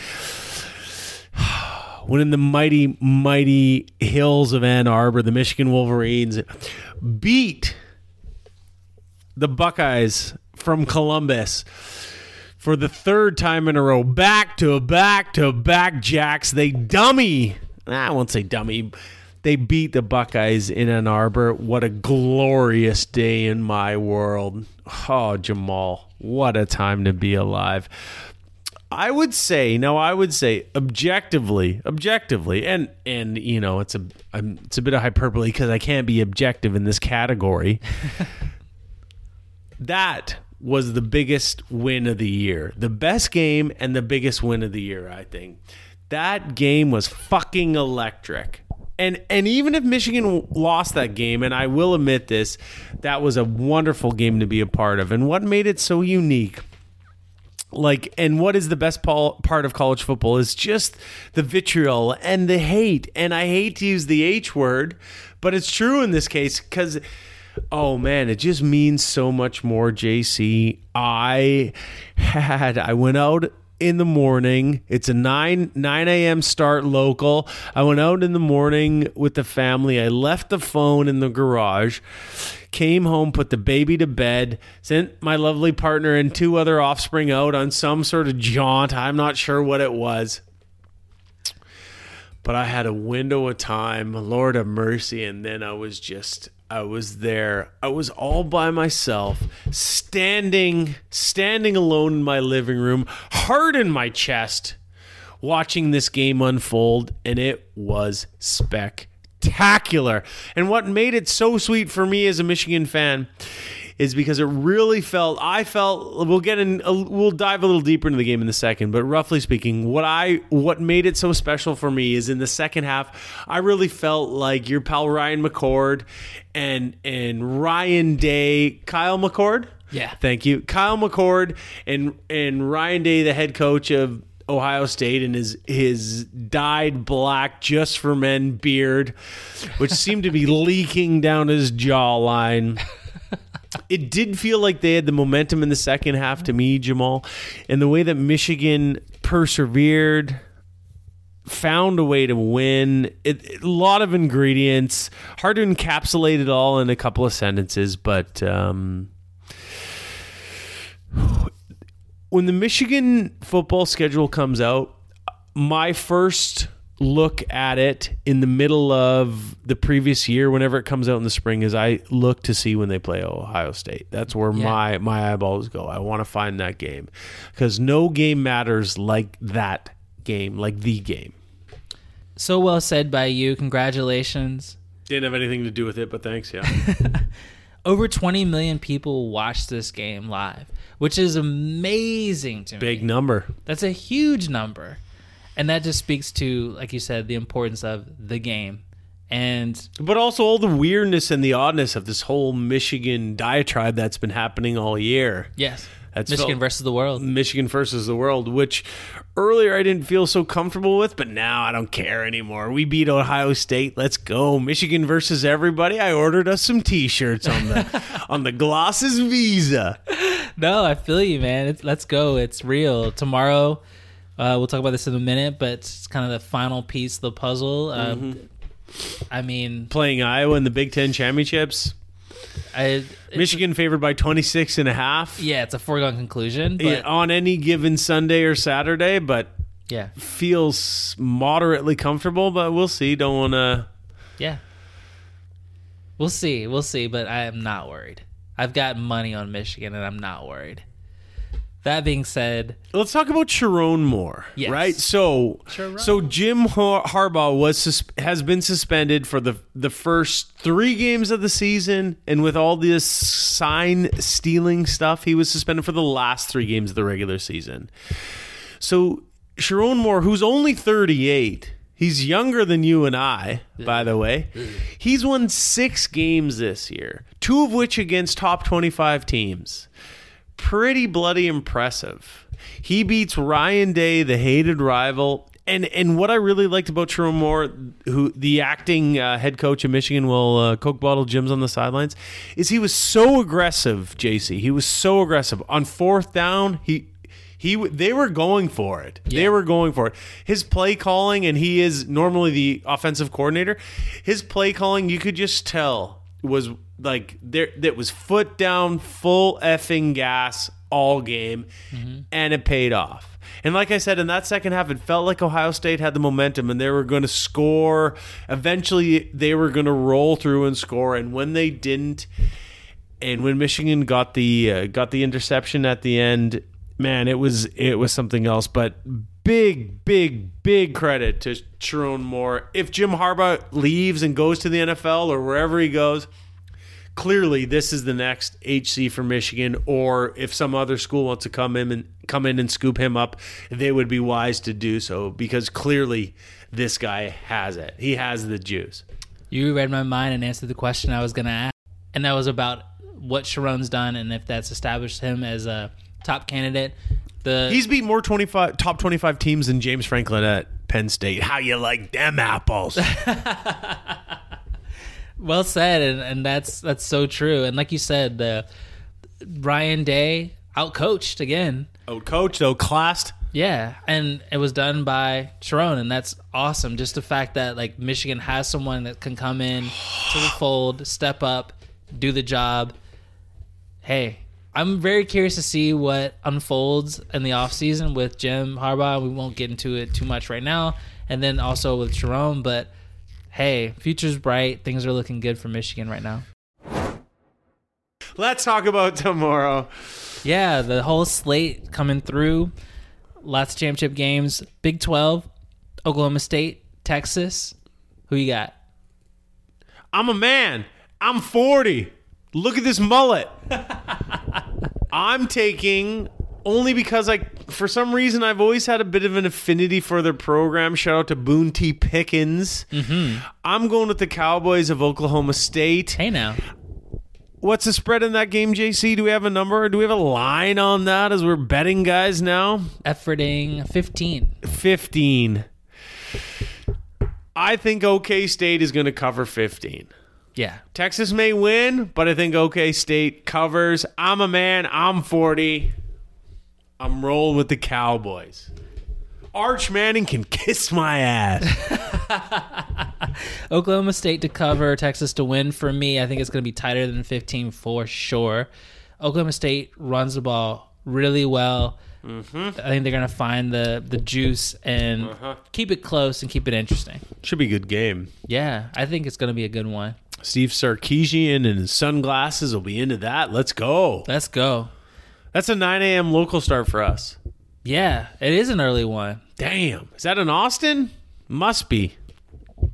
[SPEAKER 3] when in the mighty, mighty hills of Ann Arbor, the Michigan Wolverines beat the Buckeyes from Columbus for the third time in a row, back to back to back jacks. They dummy, ah, I won't say dummy. They beat the Buckeyes in Ann Arbor. What a glorious day in my world. Oh, Jamaal, what a time to be alive. I would say no. I would say objectively, objectively, and and you know it's a I'm, it's a bit of hyperbole because I can't be objective in this category. that was the biggest win of the year, the best game and the biggest win of the year. I think that game was fucking electric. And and even if Michigan lost that game, and I will admit this, that was a wonderful game to be a part of. And what made it so unique like and what is the best part of college football is just the vitriol and the hate. And i hate to use the h word but it's true in this case because oh man it just means so much more jc i had i went out in the morning it's a 9 9 a.m start local i went out in the morning with the family i left the phone in the garage came home, put the baby to bed, sent my lovely partner and two other offspring out on some sort of jaunt. I'm not sure what it was. But I had a window of time, Lord of mercy, and then I was just I was there. I was all by myself, standing standing alone in my living room, heart in my chest, watching this game unfold, and it was spectacular. And what made it so sweet for me as a Michigan fan is because it really felt I felt we'll get in we'll dive a little deeper into the game in a second but roughly speaking what I what made it so special for me is in the second half I really felt like your pal Ryan McCord and and Ryan Day Kyle McCord
[SPEAKER 2] Yeah.
[SPEAKER 3] thank you Kyle McCord and and Ryan Day the head coach of Ohio State and his his dyed black just for men beard, which seemed to be leaking down his jawline. It did feel like they had the momentum in the second half to me, Jamaal, and the way that Michigan persevered, found a way to win. It, it- a lot of ingredients, hard to encapsulate it all in a couple of sentences, but. Um, when the Michigan football schedule comes out, my first look at it in the middle of the previous year, whenever it comes out in the spring, is I look to see when they play Ohio State. That's where
[SPEAKER 2] Yeah.
[SPEAKER 3] my my eyeballs go. I want to find that game because no game matters like that game, like the game.
[SPEAKER 2] So well said by you. Congratulations.
[SPEAKER 3] Didn't have anything to do with it, but thanks. Yeah,
[SPEAKER 2] Over 20 million people watched this game live, which is amazing to me.
[SPEAKER 3] big number.
[SPEAKER 2] That's a huge number. And that just speaks to, like you said, the importance of the game. And
[SPEAKER 3] But also all the weirdness and the oddness of this whole Michigan diatribe that's been happening all year.
[SPEAKER 2] yes,
[SPEAKER 3] That's
[SPEAKER 2] Michigan
[SPEAKER 3] felt-
[SPEAKER 2] versus the world.
[SPEAKER 3] Michigan versus the world, which earlier I didn't feel so comfortable with, but now I don't care anymore. We beat Ohio State. Let's go. Michigan versus everybody. I ordered us some t-shirts on the on the Glosses Visa.
[SPEAKER 2] No, I feel you, man. It's, let's go. It's real. Tomorrow, uh, we'll talk about this in a minute, but it's kind of the final piece of the puzzle. Uh,
[SPEAKER 3] Mm-hmm.
[SPEAKER 2] I mean,
[SPEAKER 3] Playing Iowa in the Big 10 championships.
[SPEAKER 2] I,
[SPEAKER 3] Michigan favored by 26 and a half.
[SPEAKER 2] yeah, it's a foregone conclusion, but
[SPEAKER 3] on any given Sunday or Saturday, but
[SPEAKER 2] yeah,
[SPEAKER 3] feels moderately comfortable, but we'll see. Don't want to
[SPEAKER 2] yeah. We'll see. We'll see, but I am not worried. I've got money on Michigan, and I'm not worried. That being said,
[SPEAKER 3] Let's talk about Sherrone Moore,
[SPEAKER 2] Yes.
[SPEAKER 3] right? So,
[SPEAKER 2] Sherrone.
[SPEAKER 3] so Jim Har- Harbaugh was sus- has been suspended for the the first three games of the season, and with all this sign stealing stuff, he was suspended for the last three games of the regular season. So, Sherrone Moore, who's only thirty eight, he's younger than you and I, by the way. He's won six games this year, two of which against top twenty five teams pretty bloody impressive. He beats Ryan Day, the hated rival. And and what I really liked about Sherrone Moore, who the acting uh, head coach of Michigan, will uh, Coke bottle Jim's on the sidelines, is he was so aggressive. JC, he was so aggressive on fourth down. He he they were going for it. They were going for it. His play calling, and he is normally the offensive coordinator. His play calling, you could just tell was like there that was foot down, full effing gas all game, and it paid off. And like I said, in that second half, it felt like Ohio State had the momentum and they were going to score. Eventually, they were going to roll through and score. And when they didn't, and when Michigan got the uh, got the interception at the end, man, it was it was something else. But big, big, big credit to Sherrone Moore. If Jim Harbaugh leaves and goes to the NFL or wherever he goes, clearly this is the next HC for Michigan. Or if some other school wants to come in and come in and scoop him up, they would be wise to do so because clearly this guy has it. He has the juice.
[SPEAKER 2] You read my mind and answered the question I was going to ask. And that was about what Sherrone's done and if that's established him as a top candidate. The
[SPEAKER 3] He's beat more twenty five top twenty five teams than James Franklin at Penn State. How you like them apples?
[SPEAKER 2] well said and, and that's that's so true. And like you said, the Ryan Day outcoached again.
[SPEAKER 3] oh, coach, though, classed.
[SPEAKER 2] Yeah, and it was done by Sherrone, and that's awesome. Just the fact that like Michigan has someone that can come in to the fold, step up, do the job. Hey, I'm very curious to see what unfolds in the offseason with Jim Harbaugh. We won't get into it too much right now, and then also with Jerome. But hey, future's bright. Things are looking good for Michigan right now.
[SPEAKER 3] Let's talk about tomorrow.
[SPEAKER 2] Yeah, the whole slate coming through. Lots of championship games. Big 12, Oklahoma State, Texas. Who you got?
[SPEAKER 3] I'm a man. I'm 40. Look at this mullet. I'm taking only because I, for some reason, I've always had a bit of an affinity for their program. Shout out to Boone T. Pickens. Mm-hmm. I'm going with the Cowboys of Oklahoma State.
[SPEAKER 2] Hey now.
[SPEAKER 3] What's the spread in that game, JC? Do we have a number? Do we have a line on that as we're betting guys now?
[SPEAKER 2] Efforting 15.
[SPEAKER 3] 15. I think OK State is going to cover 15.
[SPEAKER 2] Yeah.
[SPEAKER 3] Texas may win, but I think OK State covers. I'm a man. I'm 40. I'm rolling with the Cowboys. Arch Manning can kiss my ass.
[SPEAKER 2] Oklahoma State to cover, Texas to win for me. I think it's going to be tighter than 15 for sure. Oklahoma State runs the ball really well. Mm-hmm. I think they're going to find the the juice and
[SPEAKER 3] Uh-huh.
[SPEAKER 2] keep it close and keep it interesting.
[SPEAKER 3] Should be a good game.
[SPEAKER 2] Yeah, I think it's going to be a good one.
[SPEAKER 3] Steve Sarkisian and his sunglasses will be into that. Let's go.
[SPEAKER 2] Let's go.
[SPEAKER 3] That's a 9 a.m. local start for us.
[SPEAKER 2] Yeah, it is an early one.
[SPEAKER 3] Damn. Is that in Austin? Must be.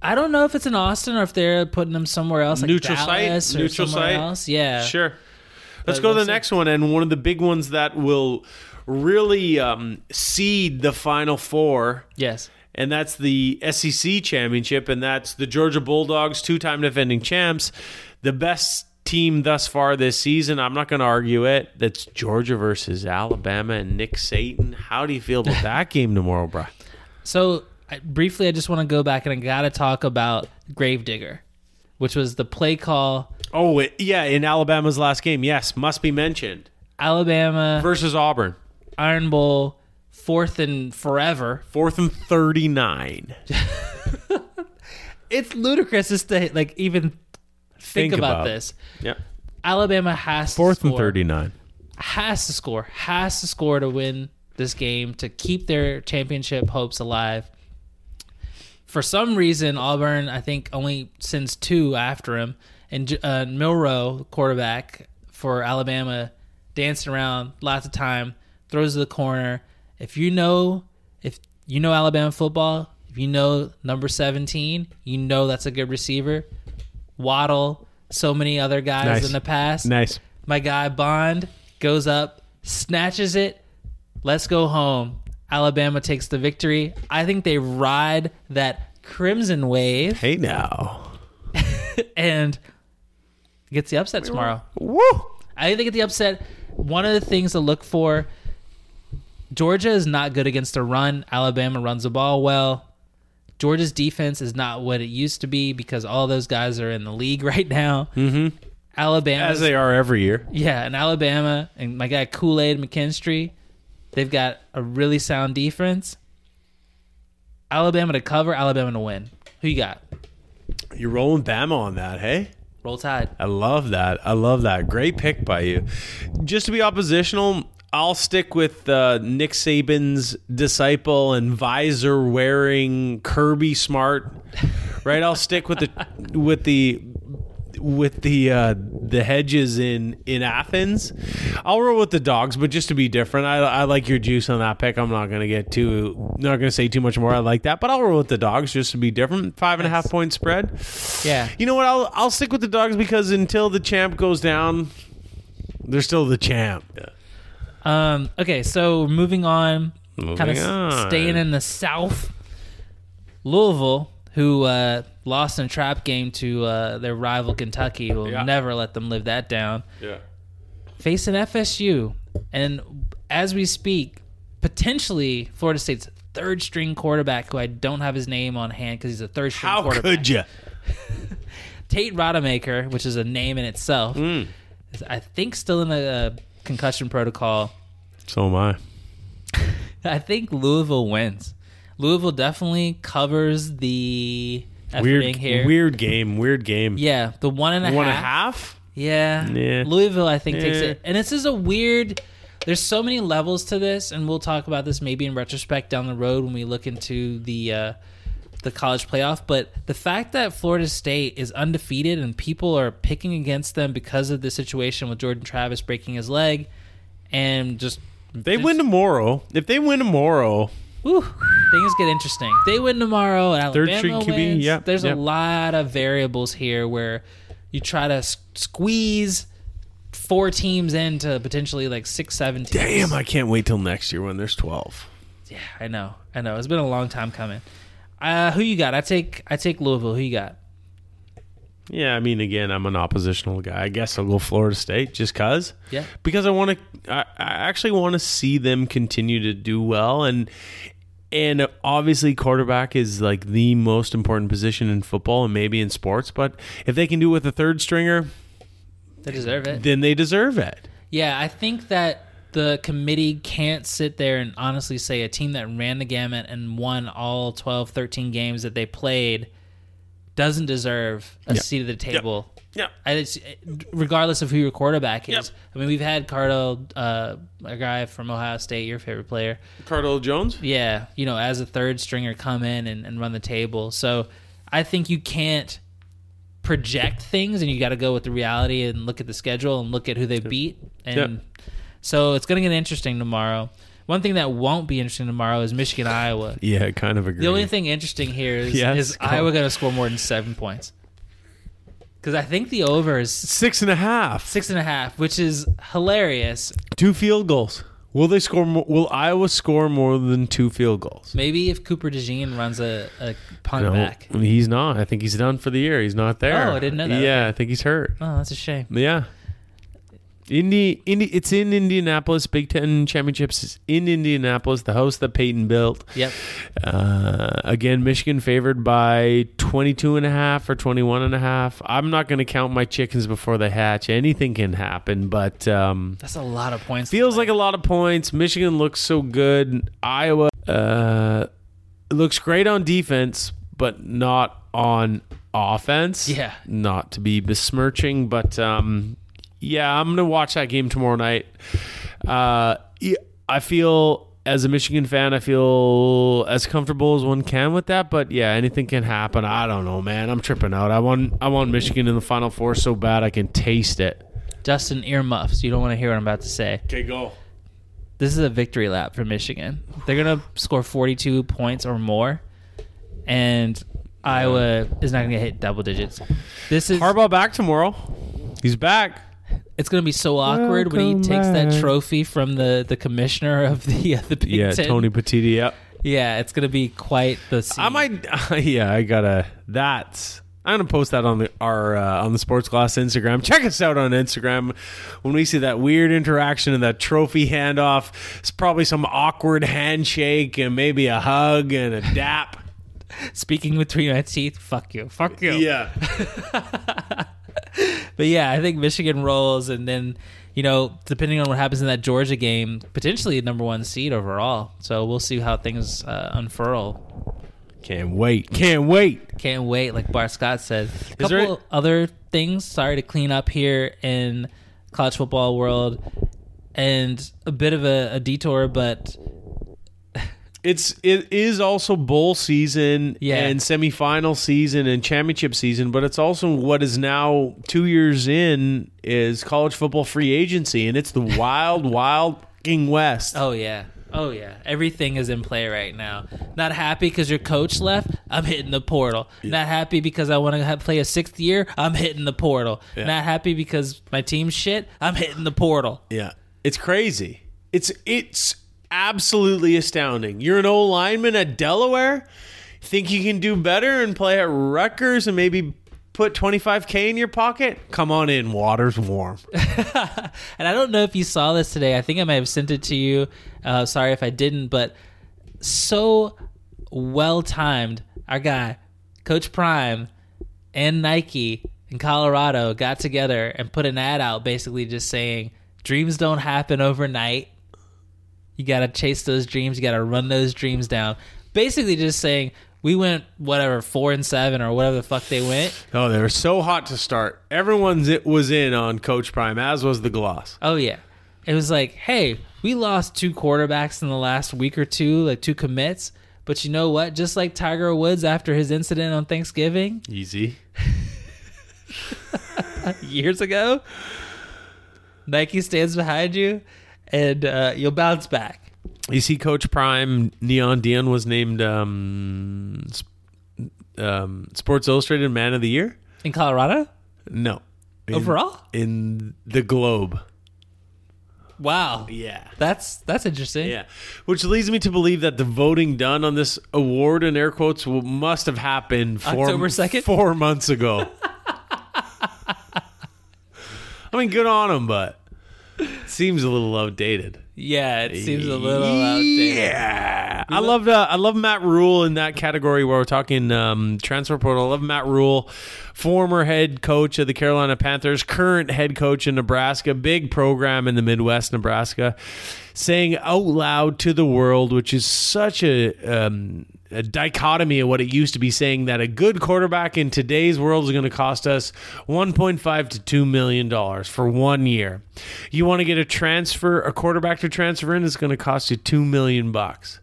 [SPEAKER 2] I don't know if it's in Austin or if they're putting them somewhere else, like
[SPEAKER 3] Neutral site?
[SPEAKER 2] Or
[SPEAKER 3] Neutral
[SPEAKER 2] somewhere
[SPEAKER 3] site?
[SPEAKER 2] else. Yeah,
[SPEAKER 3] Sure. Let's
[SPEAKER 2] But
[SPEAKER 3] go to the
[SPEAKER 2] see.
[SPEAKER 3] next one, and one of the big ones that will really um, seed the Final Four,
[SPEAKER 2] Yes.
[SPEAKER 3] And that's the SEC championship, and that's the Georgia Bulldogs, two-time defending champs, the best team thus far this season. I'm not going to argue it. That's Georgia versus Alabama and Nick Satan. How do you feel about that game tomorrow, bro?
[SPEAKER 2] So I, briefly, I just want to go back and I got to talk about Gravedigger, which was the play call.
[SPEAKER 3] Oh, it, yeah, in Alabama's last game, yes, must be mentioned
[SPEAKER 2] Alabama
[SPEAKER 3] versus Auburn,
[SPEAKER 2] Iron Bowl, fourth and forever.
[SPEAKER 3] fourth and thirty-nine.
[SPEAKER 2] It's ludicrous just to like even think,
[SPEAKER 3] Think
[SPEAKER 2] about,
[SPEAKER 3] about-
[SPEAKER 2] this.
[SPEAKER 3] Yeah,
[SPEAKER 2] Alabama has to
[SPEAKER 3] fourth and
[SPEAKER 2] score.
[SPEAKER 3] thirty-nine.
[SPEAKER 2] has to score, has to score to win this game to keep their championship hopes alive. For some reason, Auburn, I think, only sends two after him, and uh, Milroe, quarterback for Alabama, dancing around lots of time, throws to the corner. If you know, if you know Alabama football, if you know number seventeen, you know that's a good receiver. Waddle, so many other guys
[SPEAKER 3] Nice.
[SPEAKER 2] in the past.
[SPEAKER 3] Nice.
[SPEAKER 2] My guy Bond goes up, snatches it. Let's go home. Alabama takes the victory. I think they ride that crimson wave
[SPEAKER 3] Hey now.
[SPEAKER 2] and gets the upset tomorrow.
[SPEAKER 3] Woo!
[SPEAKER 2] I think they get the upset. One of the things to look for Georgia is not good against the run. Alabama runs the ball well. Georgia's defense is not what it used to be because all those guys are in the league right now. Mm-hmm. Alabama,
[SPEAKER 3] As they are every year.
[SPEAKER 2] Yeah, and Alabama and my guy Kool Aid McKinstry, they've got a really sound defense. Alabama to cover, Alabama to win. Who you got?
[SPEAKER 3] You're rolling Bama on that, hey?
[SPEAKER 2] Roll Tide.
[SPEAKER 3] I love that. I love that. Great pick by you. Just to be oppositional, I'll stick with uh, Nick Saban's disciple and visor wearing Kirby Smart. Right? I'll stick with the with the with the uh, the hedges in in Athens. I'll roll with the dogs, but just to be different, I, I like your juice on that pick. I'm not going to get too not going to say too much more. I like that, but I'll roll with the dogs just to be different. Five and a half point spread.
[SPEAKER 2] Yeah.
[SPEAKER 3] You know what? I'll I'll stick with the dogs because until the champ goes down, they're still the champ.
[SPEAKER 2] Um, okay, so moving on, kind of staying in the South. Louisville, who uh, lost in a trap game to uh, their rival Kentucky, who will
[SPEAKER 3] Yeah.
[SPEAKER 2] never let them live that down.
[SPEAKER 3] Yeah.
[SPEAKER 2] Facing FSU, and as we speak, potentially Florida State's third string quarterback, who I don't have his name on hand because he's a third string
[SPEAKER 3] How
[SPEAKER 2] quarterback.
[SPEAKER 3] could you?
[SPEAKER 2] Tate Rodemaker, which is a name in itself,
[SPEAKER 3] Mm.
[SPEAKER 2] is I think still in the uh concussion protocol.
[SPEAKER 3] So am I.
[SPEAKER 2] I think Louisville wins. Louisville definitely covers the efforting
[SPEAKER 3] Weird,
[SPEAKER 2] here.
[SPEAKER 3] weird game. Weird game.
[SPEAKER 2] Yeah, the one and a half.
[SPEAKER 3] One and a half.
[SPEAKER 2] Yeah.
[SPEAKER 3] Yeah.
[SPEAKER 2] Louisville, I think, takes it. And this is a weird. There's so many levels to this, and we'll talk about this maybe in retrospect down the road when we look into the uh, the college playoff. But the fact that Florida State is undefeated and people are picking against them because of the situation with Jordan Travis breaking his leg, and just
[SPEAKER 3] They win tomorrow. If they win tomorrow,
[SPEAKER 2] Whew, things get interesting. They win tomorrow, and
[SPEAKER 3] Third
[SPEAKER 2] Alabama
[SPEAKER 3] string QB,
[SPEAKER 2] wins.
[SPEAKER 3] yep,
[SPEAKER 2] There's
[SPEAKER 3] yep.
[SPEAKER 2] a lot of variables here where you try to s- squeeze four teams into potentially like six, seven teams.
[SPEAKER 3] damn, I can't wait till next year when there's twelve.
[SPEAKER 2] yeah, I know, I know. It's been a long time coming. Uh, who you got? I take I take Louisville. Who you got?
[SPEAKER 3] Yeah, I mean, again, I'm an oppositional guy. I guess I'll go Florida State just cause.
[SPEAKER 2] Yeah.
[SPEAKER 3] because I want to. I, I actually want to see them continue to do well, and and obviously, quarterback is like the most important position in football and maybe in sports. But if they can do it with a third stringer,
[SPEAKER 2] They deserve it.
[SPEAKER 3] then they deserve it.
[SPEAKER 2] Yeah, I think that the committee can't sit there and honestly say a team that ran the gamut and won all 12, 13 games that they played doesn't deserve a
[SPEAKER 3] Yep.
[SPEAKER 2] seat at the table
[SPEAKER 3] Yeah.
[SPEAKER 2] And it's regardless of who your quarterback is.
[SPEAKER 3] Yep.
[SPEAKER 2] I mean, we've had Cardale, uh, a guy from Ohio State, your favorite player.
[SPEAKER 3] Cardale Jones.
[SPEAKER 2] Yeah, you know, as a third stringer, come in and, and run the table. So I think you can't project things, and you got to go with the reality and look at the schedule and look at who they beat. And
[SPEAKER 3] Yep.
[SPEAKER 2] So it's going to get interesting tomorrow. One thing that won't be interesting tomorrow is Michigan Iowa.
[SPEAKER 3] Yeah, kind of agree.
[SPEAKER 2] The only thing interesting here is,
[SPEAKER 3] Yes,
[SPEAKER 2] is. Iowa going to score more than seven points? Because I think the over is
[SPEAKER 3] six and a half.
[SPEAKER 2] six and a half, which is hilarious.
[SPEAKER 3] Two field goals. Will they score? More, will Iowa score more than two field goals?
[SPEAKER 2] Maybe if Cooper DeJean runs a, a punt
[SPEAKER 3] No,
[SPEAKER 2] back.
[SPEAKER 3] he's not. I think he's done for the year. He's not there.
[SPEAKER 2] Oh, I didn't know that.
[SPEAKER 3] Yeah, I think he's hurt.
[SPEAKER 2] Oh, that's a shame.
[SPEAKER 3] Yeah. Indy, Indy, it's in Indianapolis. Big Ten Championships is in Indianapolis, the house that Peyton built.
[SPEAKER 2] Yep.
[SPEAKER 3] Uh, again, Michigan favored by 22 and a half or 21 and a half. I'm not going to count my chickens before they hatch. Anything can happen, but um,
[SPEAKER 2] That's a lot of points.
[SPEAKER 3] feels like a lot of points. Michigan looks so good. Iowa uh, looks great on defense, but not on offense.
[SPEAKER 2] Yeah.
[SPEAKER 3] Not to be besmirching, but um, yeah, I'm going to watch that game tomorrow night. Uh, I feel. As a Michigan fan, I feel as comfortable as one can with that. But yeah, anything can happen. I don't know, man. I'm tripping out. I want I want Michigan in the Final Four so bad I can taste it.
[SPEAKER 2] Dustin earmuffs. You don't want to hear what I'm about to say.
[SPEAKER 3] Okay, go.
[SPEAKER 2] This is a victory lap for Michigan. They're gonna score 42 points or more, and Iowa is not gonna hit double digits. This is
[SPEAKER 3] Harbaugh back tomorrow. He's back.
[SPEAKER 2] It's gonna be so awkward when he
[SPEAKER 3] Welcome
[SPEAKER 2] takes that trophy from the the commissioner of the uh, the Big
[SPEAKER 3] Yeah,
[SPEAKER 2] Ten.
[SPEAKER 3] Tony Petitti. Yep.
[SPEAKER 2] Yeah, it's gonna be quite the. Scene.
[SPEAKER 3] I might. Yeah, I gotta. That's. I'm gonna post that on the our uh, on the Sports Gloss Instagram. Check us out on Instagram when we see that weird interaction and that trophy handoff. It's probably some awkward handshake and maybe a hug and a dap.
[SPEAKER 2] speaking between my teeth. Fuck you. Fuck you.
[SPEAKER 3] Yeah.
[SPEAKER 2] But yeah, I think Michigan rolls, and then you know, depending on what happens in that Georgia game, potentially number one seed overall. So we'll see how things uh, unfurl.
[SPEAKER 3] Can't wait. Can't wait.
[SPEAKER 2] Can't wait, like Bart Scott said. A couple
[SPEAKER 3] there-
[SPEAKER 2] other things. Sorry to clean up here in college football world, and a bit of a, a detour, but
[SPEAKER 3] It's it is also bowl season
[SPEAKER 2] Yeah.
[SPEAKER 3] and semifinal season and championship season, but it's also what is now two years in is college football free agency, and it's the wild, wild fucking west.
[SPEAKER 2] oh yeah. Oh yeah, everything is in play right now. Not happy because your coach left. I'm hitting the portal. Not happy because I want to play a sixth year. I'm hitting the portal.
[SPEAKER 3] Yeah.
[SPEAKER 2] Not happy because my team's shit. I'm hitting the portal.
[SPEAKER 3] Yeah, it's crazy. It's it's absolutely astounding. You're an old lineman at Delaware. Think you can do better and play at Rutgers and maybe put 25k in your pocket? Come on in, water's warm.
[SPEAKER 2] And I don't know if you saw this today. I think I might have sent it to you. Uh, sorry if I didn't, but so well timed. Our guy, Coach Prime, and Nike in Colorado got together and put an ad out basically just saying dreams don't happen overnight. You got to chase those dreams, you got to run those dreams down. Basically, just saying we went whatever four and seven or whatever the fuck they went.
[SPEAKER 3] Oh, they were so hot to start. Everyone's it was in on Coach Prime, as was the gloss.
[SPEAKER 2] Oh yeah. It was like, hey, we lost two quarterbacks in the last week or two, like two commits. But you know what? Just like Tiger Woods after his incident on Thanksgiving
[SPEAKER 3] Easy.
[SPEAKER 2] years ago, Nike stands behind you, and uh, you'll bounce back.
[SPEAKER 3] You see, Coach Prime, Neon Deion was named um, um, Sports Illustrated Man of the Year.
[SPEAKER 2] In Colorado,
[SPEAKER 3] No, In-
[SPEAKER 2] overall,
[SPEAKER 3] in the Globe.
[SPEAKER 2] wow,
[SPEAKER 3] Yeah.
[SPEAKER 2] that's that's interesting.
[SPEAKER 3] Yeah, which leads me to believe that the voting done on this award in air quotes will, must have happened four,
[SPEAKER 2] October 2nd?
[SPEAKER 3] four months ago. I mean, good on him, but seems a little outdated.
[SPEAKER 2] Yeah, it seems a little outdated.
[SPEAKER 3] Yeah. I love uh, I love Matt Rhule in that category where we're talking um, transfer portal. I love Matt Rhule, former head coach of the Carolina Panthers, current head coach in Nebraska, big program in the Midwest, Nebraska, saying out loud to the world, which is such a um, a dichotomy of what it used to be saying that a good quarterback in today's world is going to cost us 1.5 to 2 million dollars for one year. You want to get a transfer, a quarterback to transfer in is going to cost you 2 million bucks.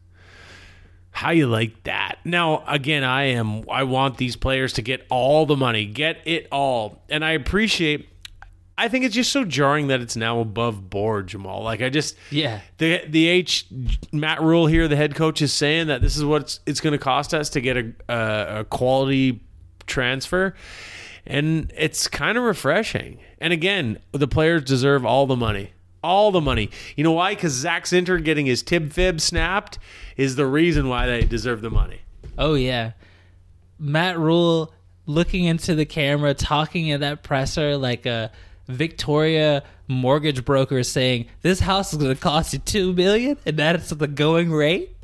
[SPEAKER 3] How you like that? Now, again, I am I want these players to get all the money, get it all. And I appreciate I think it's just so jarring that it's now above board, Jamaal. Like I just
[SPEAKER 2] Yeah.
[SPEAKER 3] the the H Matt Rhule here, the head coach, is saying that this is what it's, it's going to cost us to get a, a, a quality transfer, and it's kind of refreshing. And again, the players deserve all the money, all the money. You know why? Because Zach Zinter getting his tib fib snapped is the reason why they deserve the money.
[SPEAKER 2] Oh yeah, Matt Rhule looking into the camera, talking at that presser like a Victoria mortgage broker saying, "This house is going to cost you two million, and that's the going rate."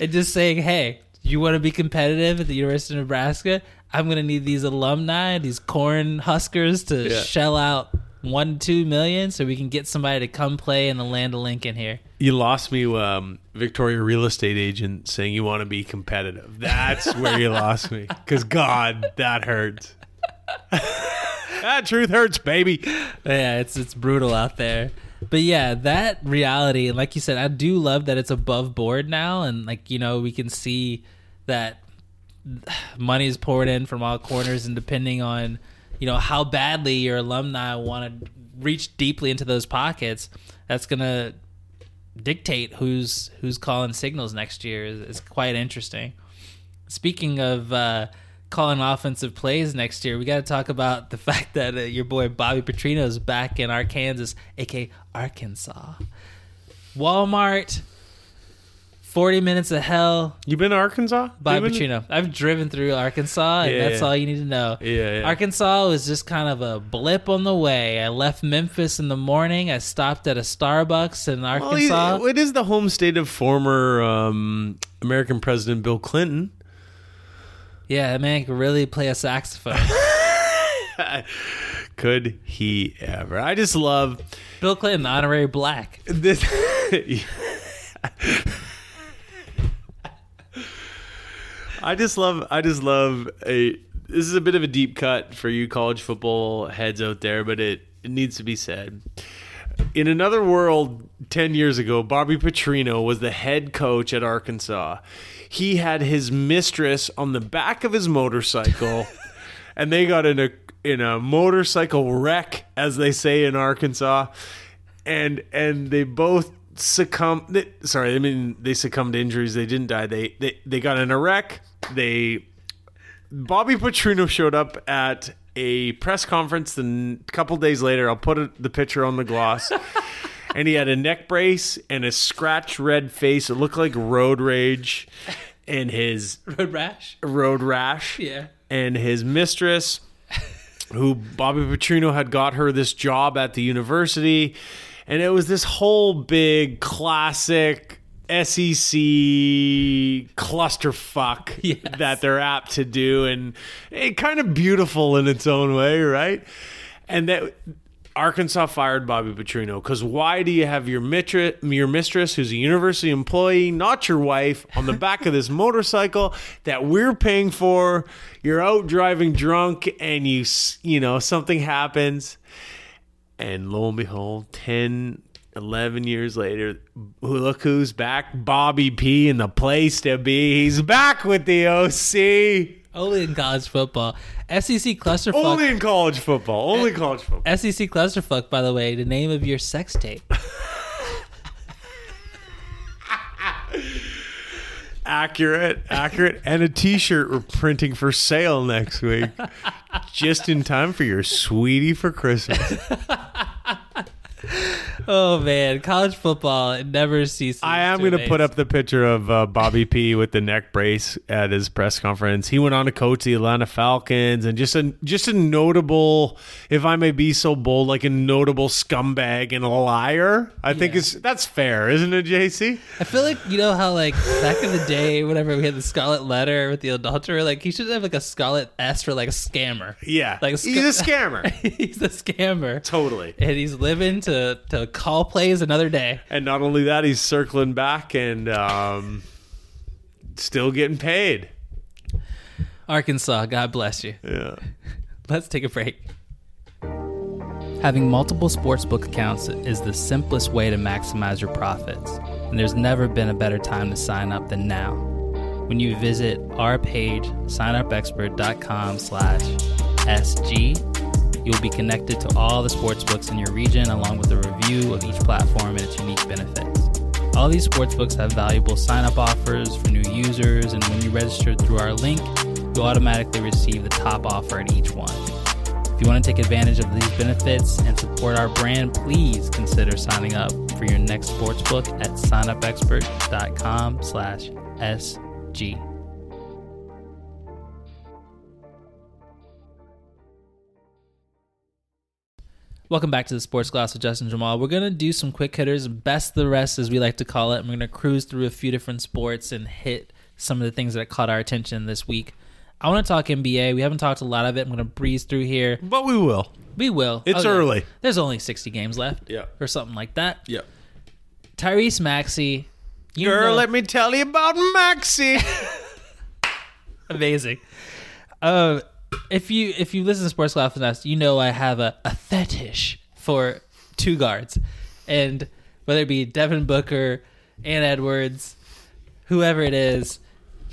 [SPEAKER 2] And just saying, "Hey, you want to be competitive at the University of Nebraska? I'm going to need these alumni, these corn huskers, to
[SPEAKER 3] Yeah.
[SPEAKER 2] shell out one two million, so we can get somebody to come play in the land of Lincoln here."
[SPEAKER 3] You lost me, um, Victoria real estate agent saying you want to be competitive. That's where you lost me. Because God, that hurts. that truth hurts, baby.
[SPEAKER 2] yeah, it's it's brutal out there. But yeah, that reality, and like you said, I do love that it's above board now, and like you know, we can see that money is poured in from all corners, and depending on you know how badly your alumni want to reach deeply into those pockets, that's gonna dictate who's who's calling signals next year. is, is quite interesting. Speaking of uh, calling offensive plays next year, we got to talk about the fact that uh, your boy Bobby Petrino is back in Arkansas, aka Arkansas. Walmart, forty minutes of hell.
[SPEAKER 3] You been to Arkansas?
[SPEAKER 2] Bobby
[SPEAKER 3] been-
[SPEAKER 2] Petrino. I've driven through Arkansas, and
[SPEAKER 3] Yeah,
[SPEAKER 2] that's
[SPEAKER 3] yeah.
[SPEAKER 2] all you need to know.
[SPEAKER 3] Yeah, yeah.
[SPEAKER 2] Arkansas was just kind of a blip on the way. I left Memphis in the morning. I stopped at a Starbucks in Arkansas.
[SPEAKER 3] it- it is the home state of former um, American President Bill Clinton.
[SPEAKER 2] Yeah, that man could really play a saxophone.
[SPEAKER 3] Could he ever? I just love
[SPEAKER 2] Bill Clinton, honorary black.
[SPEAKER 3] this. I just love. I just love a. This is a bit of a deep cut for you college football heads out there, but it, it needs to be said. In another world, 10 years ago, Bobby Petrino was the head coach at Arkansas. He had his mistress on the back of his motorcycle, and they got in a in a motorcycle wreck, as they say in Arkansas, and and they both succumbed. They, sorry, I mean they succumbed to injuries. They didn't die. They they they got in a wreck. They Bobby Petrino showed up at a press conference and a couple days later I'll put the picture on the gloss and he had a neck brace and a scratch red face it looked like road rage and his
[SPEAKER 2] Road rash?
[SPEAKER 3] road rash
[SPEAKER 2] Yeah.
[SPEAKER 3] and his mistress who Bobby Petrino had got her this job at the university and it was this whole big classic SEC clusterfuck
[SPEAKER 2] Yes.
[SPEAKER 3] that they're apt to do and it kind of beautiful in its own way, right? And that Arkansas fired Bobby Petrino because why do you have your mistress, your mistress, who's a university employee, not your wife, on the back of this motorcycle that we're paying for? You're out driving drunk, and you you know something happens, and lo and behold, 10, 11 years later, look who's back, Bobby P, in the place to be. He's back with the OC.
[SPEAKER 2] Only in college football. SEC clusterfuck.
[SPEAKER 3] Only in college football. Only college football.
[SPEAKER 2] SEC clusterfuck, by the way, the name of your sex tape.
[SPEAKER 3] Accurate, accurate, and a T-shirt we're printing for sale next week, just in time for your sweetie for Christmas.
[SPEAKER 2] Oh man, college football it never ceases.
[SPEAKER 3] I am going to put up the picture of uh, Bobby P with the neck brace at his press conference. He went on to coach the Atlanta Falcons, and just a just a notable, if I may be so bold, like a notable scumbag and a liar. I think it's that's fair, isn't it, JC?
[SPEAKER 2] I feel like you know how like back in the day, whenever we had the Scarlet Letter with the adulterer, like he should have like a Scarlet S for like a scammer.
[SPEAKER 3] Yeah,
[SPEAKER 2] Like a
[SPEAKER 3] he's a scammer.
[SPEAKER 2] he's a scammer,
[SPEAKER 3] totally.
[SPEAKER 2] and he's living to to call plays another day.
[SPEAKER 3] And not only that, he's circling back and um, still getting paid.
[SPEAKER 2] Arkansas, God bless you.
[SPEAKER 3] Yeah.
[SPEAKER 2] Let's take a break. Having multiple sportsbook accounts is the simplest way to maximize your profits, and there's never been a better time to sign up than now. When you visit our page, signupexpert.com slash SG, you'll be connected to all the sportsbooks in your region along with a review of each platform and its unique benefits. All these sportsbooks have valuable sign-up offers for new users, and when you register through our link, you'll automatically receive the top offer at each one. If you want to take advantage of these benefits and support our brand, please consider signing up for your next sportsbook at signupexpert.com slash SG. Welcome back to the Sports Gloss with Justin Jamaal. We're going to do some quick hitters, best the rest as we like to call it. And we're going to cruise through a few different sports and hit some of the things that caught our attention this week. I want to talk NBA. We haven't talked a lot of it. I'm going to breeze through here.
[SPEAKER 3] But we will.
[SPEAKER 2] We will.
[SPEAKER 3] It's
[SPEAKER 2] Okay.
[SPEAKER 3] early.
[SPEAKER 2] There's only 60 games left.
[SPEAKER 3] Yeah.
[SPEAKER 2] Or something like that.
[SPEAKER 3] Yeah.
[SPEAKER 2] Tyrese Maxey.
[SPEAKER 3] Girl,
[SPEAKER 2] know-
[SPEAKER 3] let me tell you about Maxey.
[SPEAKER 2] amazing. Uh, if you if you listen to Sports with us, you know I have a, a fetish for two guards, and whether it be Devin Booker, and Edwards, whoever it is,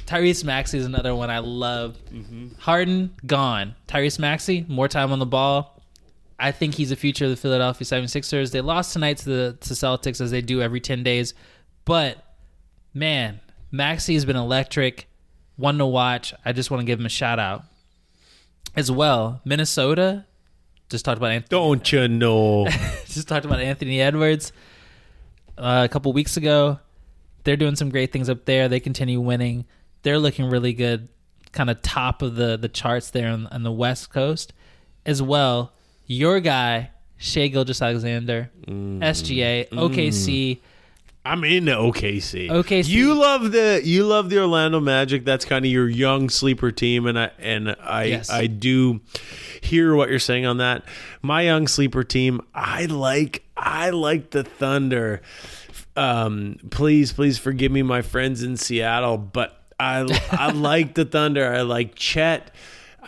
[SPEAKER 2] Tyrese Maxey is another one I love. Mm-hmm. Harden gone. Tyrese Maxey more time on the ball. I think he's the future of the Philadelphia 76ers. They lost tonight to the to Celtics as they do every 10 days. But man, Maxey has been electric. One to watch. I just want to give him a shout out. As well, Minnesota just talked about Anthony,
[SPEAKER 3] Don't you know?
[SPEAKER 2] just talked about Anthony Edwards uh, a couple weeks ago. They're doing some great things up there. They continue winning. They're looking really good, kind of top of the the charts there on, on the West Coast, as well. Your guy Shai Gilgeous-Alexander, SGA, OKC.
[SPEAKER 3] I'm into OKC.
[SPEAKER 2] OKC.
[SPEAKER 3] You love the you love the Orlando Magic. That's kind of your young sleeper team, and I and I
[SPEAKER 2] Yes.
[SPEAKER 3] I do hear what you're saying on that. My young sleeper team. I like I like the Thunder. Um, please please forgive me, my friends in Seattle, but I I like the Thunder. I like Chet.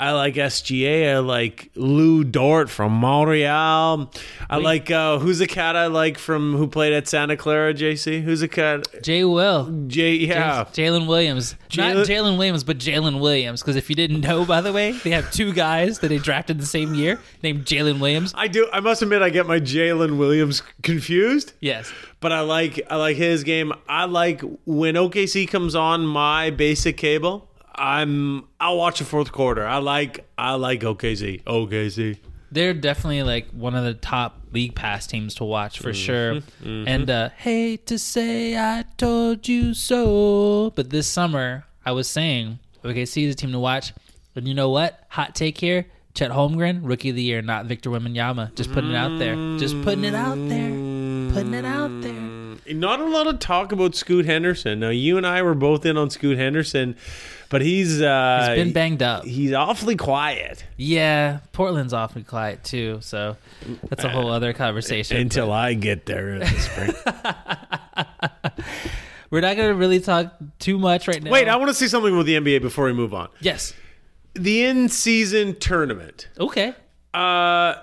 [SPEAKER 3] I like SGA. I like Lu Dort from Montreal. I like uh, who's the cat I like from who played at Santa Clara? JC. Who's the cat?
[SPEAKER 2] Jay Will.
[SPEAKER 3] J. Yeah.
[SPEAKER 2] Jalen Williams. Not
[SPEAKER 3] Jalen-
[SPEAKER 2] Jalen Williams, but Jalen Williams. Because if you didn't know, by the way, they have two guys that they drafted the same year named Jalen Williams.
[SPEAKER 3] I do. I must admit, I get my Jalen Williams confused,
[SPEAKER 2] Yes.
[SPEAKER 3] but I like I like his game. I like when OKC comes on my basic cable. I'm I'll watch the fourth quarter. I like I like OKC. OKC.
[SPEAKER 2] They're definitely like one of the top league pass teams to watch for sure.
[SPEAKER 3] Mm-hmm.
[SPEAKER 2] And uh, hate to say I told you so, but this summer I was saying OKC is a team to watch. And you know what? Hot take here: Chet Holmgren, rookie of the year, not Victor Wembanyama. Just putting it out there. Just putting it out there. Putting it out there.
[SPEAKER 3] Not a lot of talk about Scoot Henderson. Now you and I were both in on Scoot Henderson, but he's uh,
[SPEAKER 2] He's been banged up.
[SPEAKER 3] He's awfully quiet
[SPEAKER 2] Yeah, Portland's awfully quiet too, so that's a whole other conversation.
[SPEAKER 3] until I get there in the spring.
[SPEAKER 2] We're not going to really talk too much right now.
[SPEAKER 3] Wait, I want to see something with the NBA before we move on.
[SPEAKER 2] yes.
[SPEAKER 3] The in-season tournament.
[SPEAKER 2] Okay.
[SPEAKER 3] Uh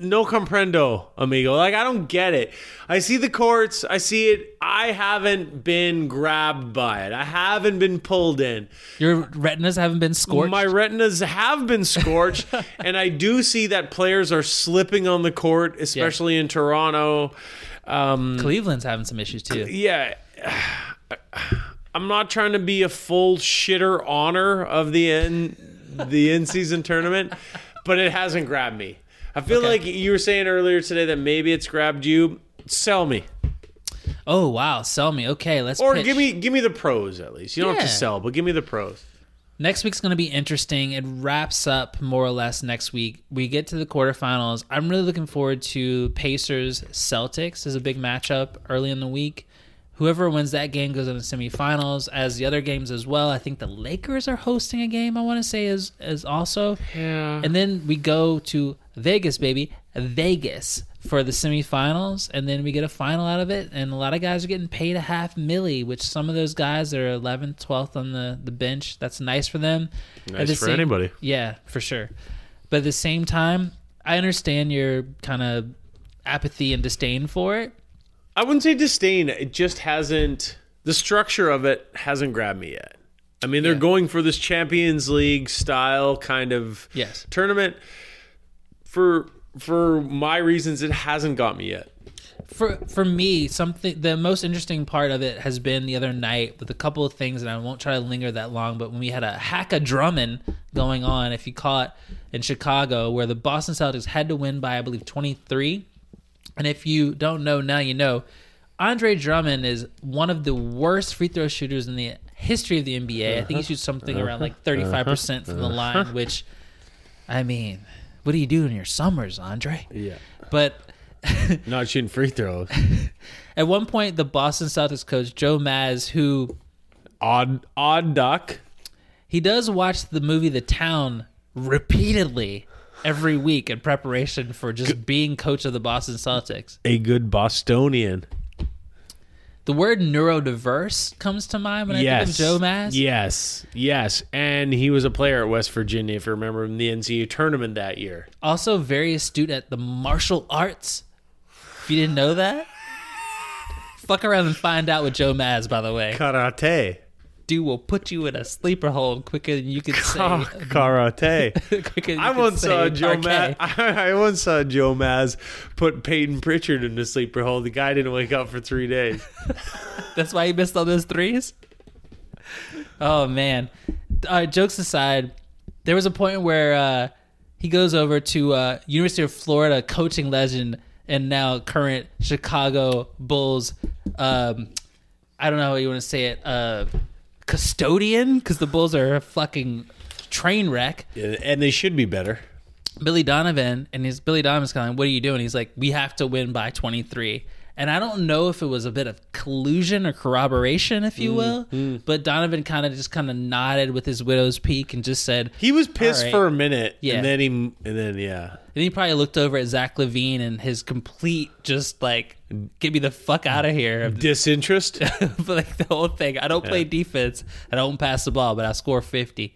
[SPEAKER 3] no comprendo, amigo. Like I don't get it. I see the courts, I see it. I haven't been grabbed by it. I haven't been pulled in.
[SPEAKER 2] Your retinas haven't been scorched.
[SPEAKER 3] My retinas have been scorched, and I do see that players are slipping on the court, especially in Toronto. Um,
[SPEAKER 2] Cleveland's having some issues too.
[SPEAKER 3] yeah. I'm not trying to be a full shitter honor of the in the in season tournament, but it hasn't grabbed me. I feel
[SPEAKER 2] Okay.
[SPEAKER 3] like you were saying earlier today that maybe it's grabbed you. Sell me,
[SPEAKER 2] Oh wow, sell me. Okay, let's.
[SPEAKER 3] or
[SPEAKER 2] pitch.
[SPEAKER 3] give me give me the pros at least. You don't have to sell, but give me the pros.
[SPEAKER 2] Next week's going to be interesting. It wraps up more or less next week. We get to the quarterfinals. I'm really looking forward to Pacers Celtics as a big matchup early in the week. Whoever wins that game goes into the semifinals. As the other games as well, I think the Lakers are hosting a game. I want to say is is also,
[SPEAKER 3] Yeah.
[SPEAKER 2] and then we go to Vegas, baby, Vegas for the semifinals, and then we get a final out of it. And a lot of guys are getting paid a half milli, which some of those guys are 11th, 12th on the, the bench. That's nice for them.
[SPEAKER 3] Nice
[SPEAKER 2] the
[SPEAKER 3] for
[SPEAKER 2] same-
[SPEAKER 3] anybody.
[SPEAKER 2] Yeah, for sure. But at the same time, I understand your kind of apathy and disdain for it.
[SPEAKER 3] I wouldn't say disdain. It just hasn't. The structure of it hasn't grabbed me yet. I mean, they're
[SPEAKER 2] Yeah.
[SPEAKER 3] going for this Champions League style kind of
[SPEAKER 2] Yes.
[SPEAKER 3] tournament. For for my reasons, it hasn't got me yet.
[SPEAKER 2] For for me, something the most interesting part of it has been the other night with a couple of things, and I won't try to linger that long. But when we had a hack a drumming going on, if you caught in Chicago, where the Boston Celtics had to win by I believe twenty three, and if you don't know now, you know. Andre Drummond is one of the worst free throw shooters in the history of the NBA. I think he shoots something around like 35% from the line, which, I mean, what do you do in your summers, Andre?
[SPEAKER 3] Yeah,
[SPEAKER 2] But
[SPEAKER 3] not shooting free throws.
[SPEAKER 2] at one point, the Boston Celtics coach, Joe Maz, who
[SPEAKER 3] odd odd duck.
[SPEAKER 2] he does watch the movie The Town repeatedly every week in preparation for just being coach of the Boston Celtics.
[SPEAKER 3] A good Bostonian.
[SPEAKER 2] The word neurodiverse comes to mind when I think of Joe Maz.
[SPEAKER 3] Yes, yes, and he was a player at West Virginia, if you remember, in the NCAA tournament that year.
[SPEAKER 2] Also, very astute at the martial arts. If you didn't know that, fuck around and find out with Joe Maz. By the way,
[SPEAKER 3] Karate,
[SPEAKER 2] dude will put you in a sleeper hold quicker than you can say.
[SPEAKER 3] karate.
[SPEAKER 2] quicker than you
[SPEAKER 3] I once saw Joe. Maz. I, once saw Joe Maz put Payton Pritchard in the sleeper hole. The guy didn't wake up for three days.
[SPEAKER 2] That's why he missed all those threes. Oh man. Uh, jokes aside, there was a point where uh, he goes over to uh, University of Florida coaching legend and now current Chicago Bulls. Um, I don't know how you want to say it. Custodian, because the Bulls are a fucking train wreck.
[SPEAKER 3] and they should be better.
[SPEAKER 2] Billy Donovan, and his Billy Donovan's kind of like, "What are you doing?" He's like, "We have to win by 23." And I don't know if it was a bit of collusion or corroboration, if
[SPEAKER 3] Mm,
[SPEAKER 2] you will, but Donovan kind of just kind of nodded with his widow's peak and just said,
[SPEAKER 3] He was pissed
[SPEAKER 2] right.
[SPEAKER 3] for a minute,
[SPEAKER 2] Yeah.
[SPEAKER 3] and then he, and then yeah,
[SPEAKER 2] and he probably looked over at Zach LaVine and his complete just like, "Get me the fuck out of here!"
[SPEAKER 3] disinterest.
[SPEAKER 2] But, like the whole thing. I don't play defense. I don't pass the ball, but I score 50.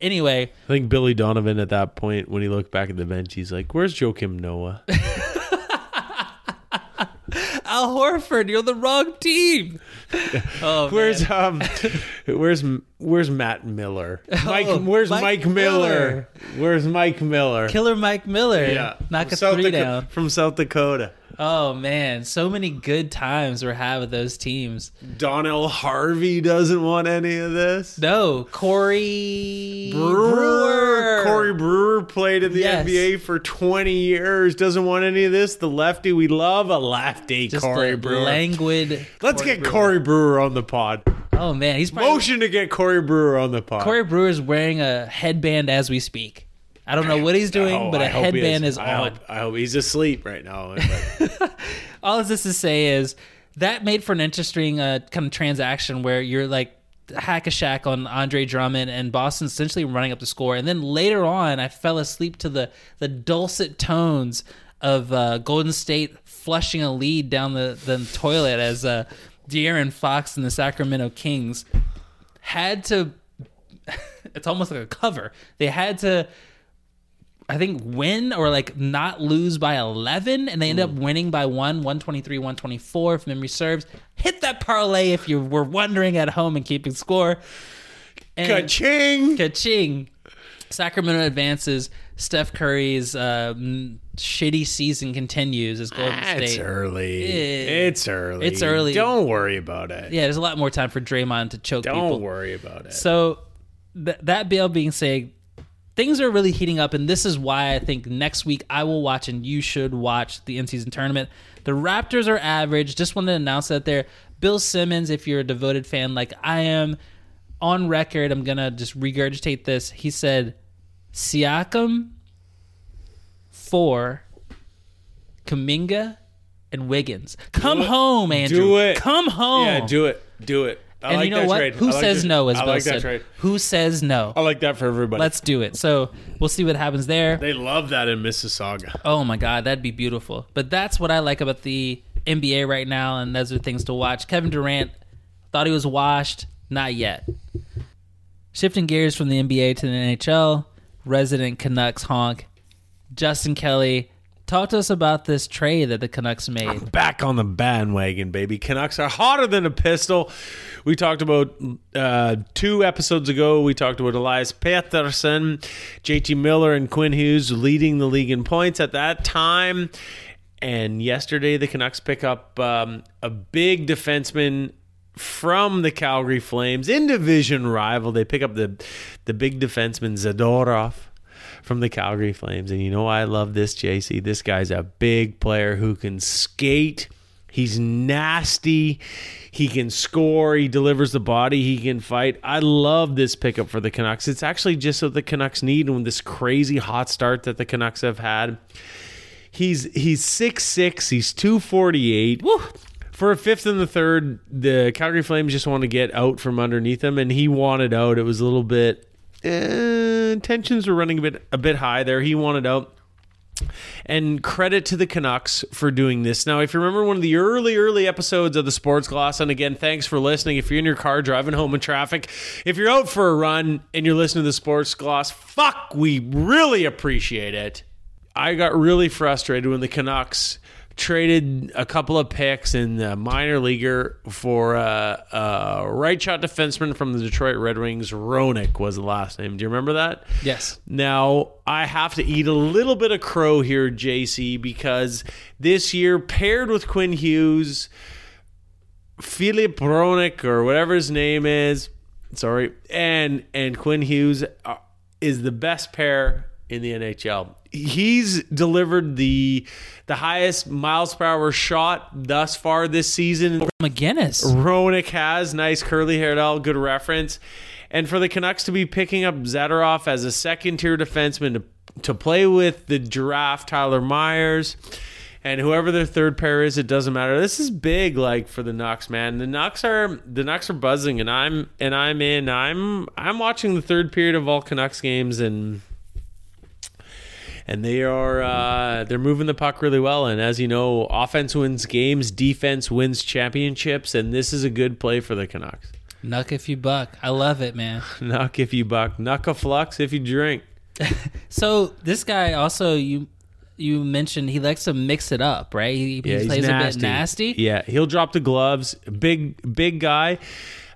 [SPEAKER 2] Anyway,
[SPEAKER 3] I think Billy Donovan at that point, when he looked back at the bench, he's like, "Where's Joakim Noah?"
[SPEAKER 2] Al Horford, you're the wrong team. Oh,
[SPEAKER 3] Where's
[SPEAKER 2] man.
[SPEAKER 3] um, where's where's Matt Miller? Mike,
[SPEAKER 2] Oh,
[SPEAKER 3] where's
[SPEAKER 2] Mike
[SPEAKER 3] Mike, Miller?
[SPEAKER 2] Miller.
[SPEAKER 3] Where's Mike Miller?
[SPEAKER 2] Killer Mike Miller? knock
[SPEAKER 3] From
[SPEAKER 2] a
[SPEAKER 3] South
[SPEAKER 2] three
[SPEAKER 3] Daco-
[SPEAKER 2] down.
[SPEAKER 3] from South Dakota.
[SPEAKER 2] Oh man, so many good times we're having with those teams.
[SPEAKER 3] Donnell Harvey doesn't want any of this.
[SPEAKER 2] No, Corey
[SPEAKER 3] Brewer. Corey Brewer played in the
[SPEAKER 2] Yes.
[SPEAKER 3] NBA for 20 years. Doesn't want any of this. The lefty we love, a lefty
[SPEAKER 2] just
[SPEAKER 3] Corey Brewer.
[SPEAKER 2] languid.
[SPEAKER 3] Let's
[SPEAKER 2] Corey
[SPEAKER 3] get
[SPEAKER 2] Brewer.
[SPEAKER 3] Corey Brewer on the pod.
[SPEAKER 2] Oh man, he's probably,
[SPEAKER 3] Motion to get Corey Brewer on the pod.
[SPEAKER 2] Corey Brewer is wearing a headband as we speak. I don't know what he's doing,
[SPEAKER 3] Oh,
[SPEAKER 2] but a headband is,
[SPEAKER 3] I
[SPEAKER 2] on.
[SPEAKER 3] hope, I hope he's asleep right now.
[SPEAKER 2] all this to say is that made for an interesting uh, kind of transaction where you're like hack a Shaq on Andre Drummond and Boston essentially running up the score, and then later on I fell asleep to the the dulcet tones of uh, Golden State flushing a lead down the, the toilet as uh, De'Aaron Fox and the Sacramento Kings had to. it's almost like a cover. They had to I think win or like not lose by 11 and they end up winning by 1 123 124 if memory serves hit that parlay if you were wondering at home and keeping score and
[SPEAKER 3] Ka-ching!
[SPEAKER 2] ka-ching Sacramento advances Steph Curry's uh, mm, shitty season continues as Golden
[SPEAKER 3] Ah, It's early.
[SPEAKER 2] Eh.
[SPEAKER 3] It's early.
[SPEAKER 2] It's early.
[SPEAKER 3] Don't worry about it.
[SPEAKER 2] yeah there's a lot more time for Draymond to choke
[SPEAKER 3] Don't
[SPEAKER 2] people
[SPEAKER 3] worry about it.
[SPEAKER 2] So th- that bill being said, things are really heating up, and this is why I think next week I will watch and you should watch the in season tournament. The Raptors are average. Just wanted to announce that there. Bill Simmons, if you're a devoted fan like I am, on record, I'm gonna just regurgitate this. He said, Siakam, for, Kuminga, and Wiggins. Come home, Andrew.
[SPEAKER 3] Do it.
[SPEAKER 2] Come home.
[SPEAKER 3] Yeah, do it. Do it. I
[SPEAKER 2] and
[SPEAKER 3] like
[SPEAKER 2] you know what?
[SPEAKER 3] trade.
[SPEAKER 2] Who
[SPEAKER 3] like
[SPEAKER 2] says no? As
[SPEAKER 3] I
[SPEAKER 2] Bill
[SPEAKER 3] like that
[SPEAKER 2] said.
[SPEAKER 3] trade.
[SPEAKER 2] Who says no?
[SPEAKER 3] I like that for everybody.
[SPEAKER 2] Let's do it. So we'll see what happens there.
[SPEAKER 3] they love that in Mississauga.
[SPEAKER 2] Oh my god, that'd be beautiful. But that's what I like about the NBA right now, and those are things to watch. Kevin Durant thought he was washed, not yet. Shifting gears from the NBA to the NHL, resident Canucks honk, Justin Kelly. Talk to us about this trade that the Canucks made.
[SPEAKER 3] back on the bandwagon, baby. Canucks are hotter than a pistol. We talked about uh, two episodes ago. We talked about Elias Pettersson, JT Miller, and Quinn Hughes leading the league in points at that time. And yesterday, the Canucks pick up um, a big defenseman from the Calgary Flames in division rival. They pick up the the big defenseman Zadorov from the Calgary Flames. And you know why I love this, JC? This guy's a big player who can skate. He's nasty. He can score. He delivers the body. He can fight. I love this pickup for the Canucks. It's actually just what the Canucks need in this crazy hot start that the Canucks have had. He's he's six six. He's two forty eight. For a fifth and the third, the Calgary Flames just want to get out from underneath him, and he wanted out. It was a little bit tensions were running a bit a bit high there. He wanted out. And credit to the Canucks for doing this. Now, if you remember one of the early, early episodes of the Sports Gloss, and again, thanks for listening. If you're in your car driving home in traffic, if you're out for a run and you're listening to the Sports Gloss, fuck, we really appreciate it. I got really frustrated when the Canucks traded a couple of picks in the minor leaguer for a, a right shot defenseman from the Detroit Red Wings. Hronek was the last name. Do you remember that?
[SPEAKER 2] Yes.
[SPEAKER 3] Now, I have to eat a little bit of crow here, JC, because this year, paired with Quinn Hughes, Filip Hronek, or whatever his name is, sorry, and and Quinn Hughes uh, is the best pair in the NHL. He's delivered the the highest miles per hour shot thus far this season.
[SPEAKER 2] McGinnis.
[SPEAKER 3] Hronek has nice curly haired out, good reference. And for the Canucks to be picking up Zadorov as a second tier defenseman to, to play with the giraffe Tyler Myers and whoever their third pair is, it doesn't matter. This is big, like for the Nucks, man. The Nucks are the Nucks are buzzing, and I'm and I'm in. I'm I'm watching the third period of all Canucks games, and and they are uh, they're moving the puck really well. And as you know, offense wins games, defense wins championships, and this is a good play for the Canucks.
[SPEAKER 2] Nuck if you buck. I love it, man.
[SPEAKER 3] Nuck if you buck, nuck a flux if you drink.
[SPEAKER 2] So this guy also you you mentioned he likes to mix it up, right? He, he
[SPEAKER 3] Yeah, he's
[SPEAKER 2] plays a bit nasty.
[SPEAKER 3] Yeah, he'll drop the gloves. Big, big guy.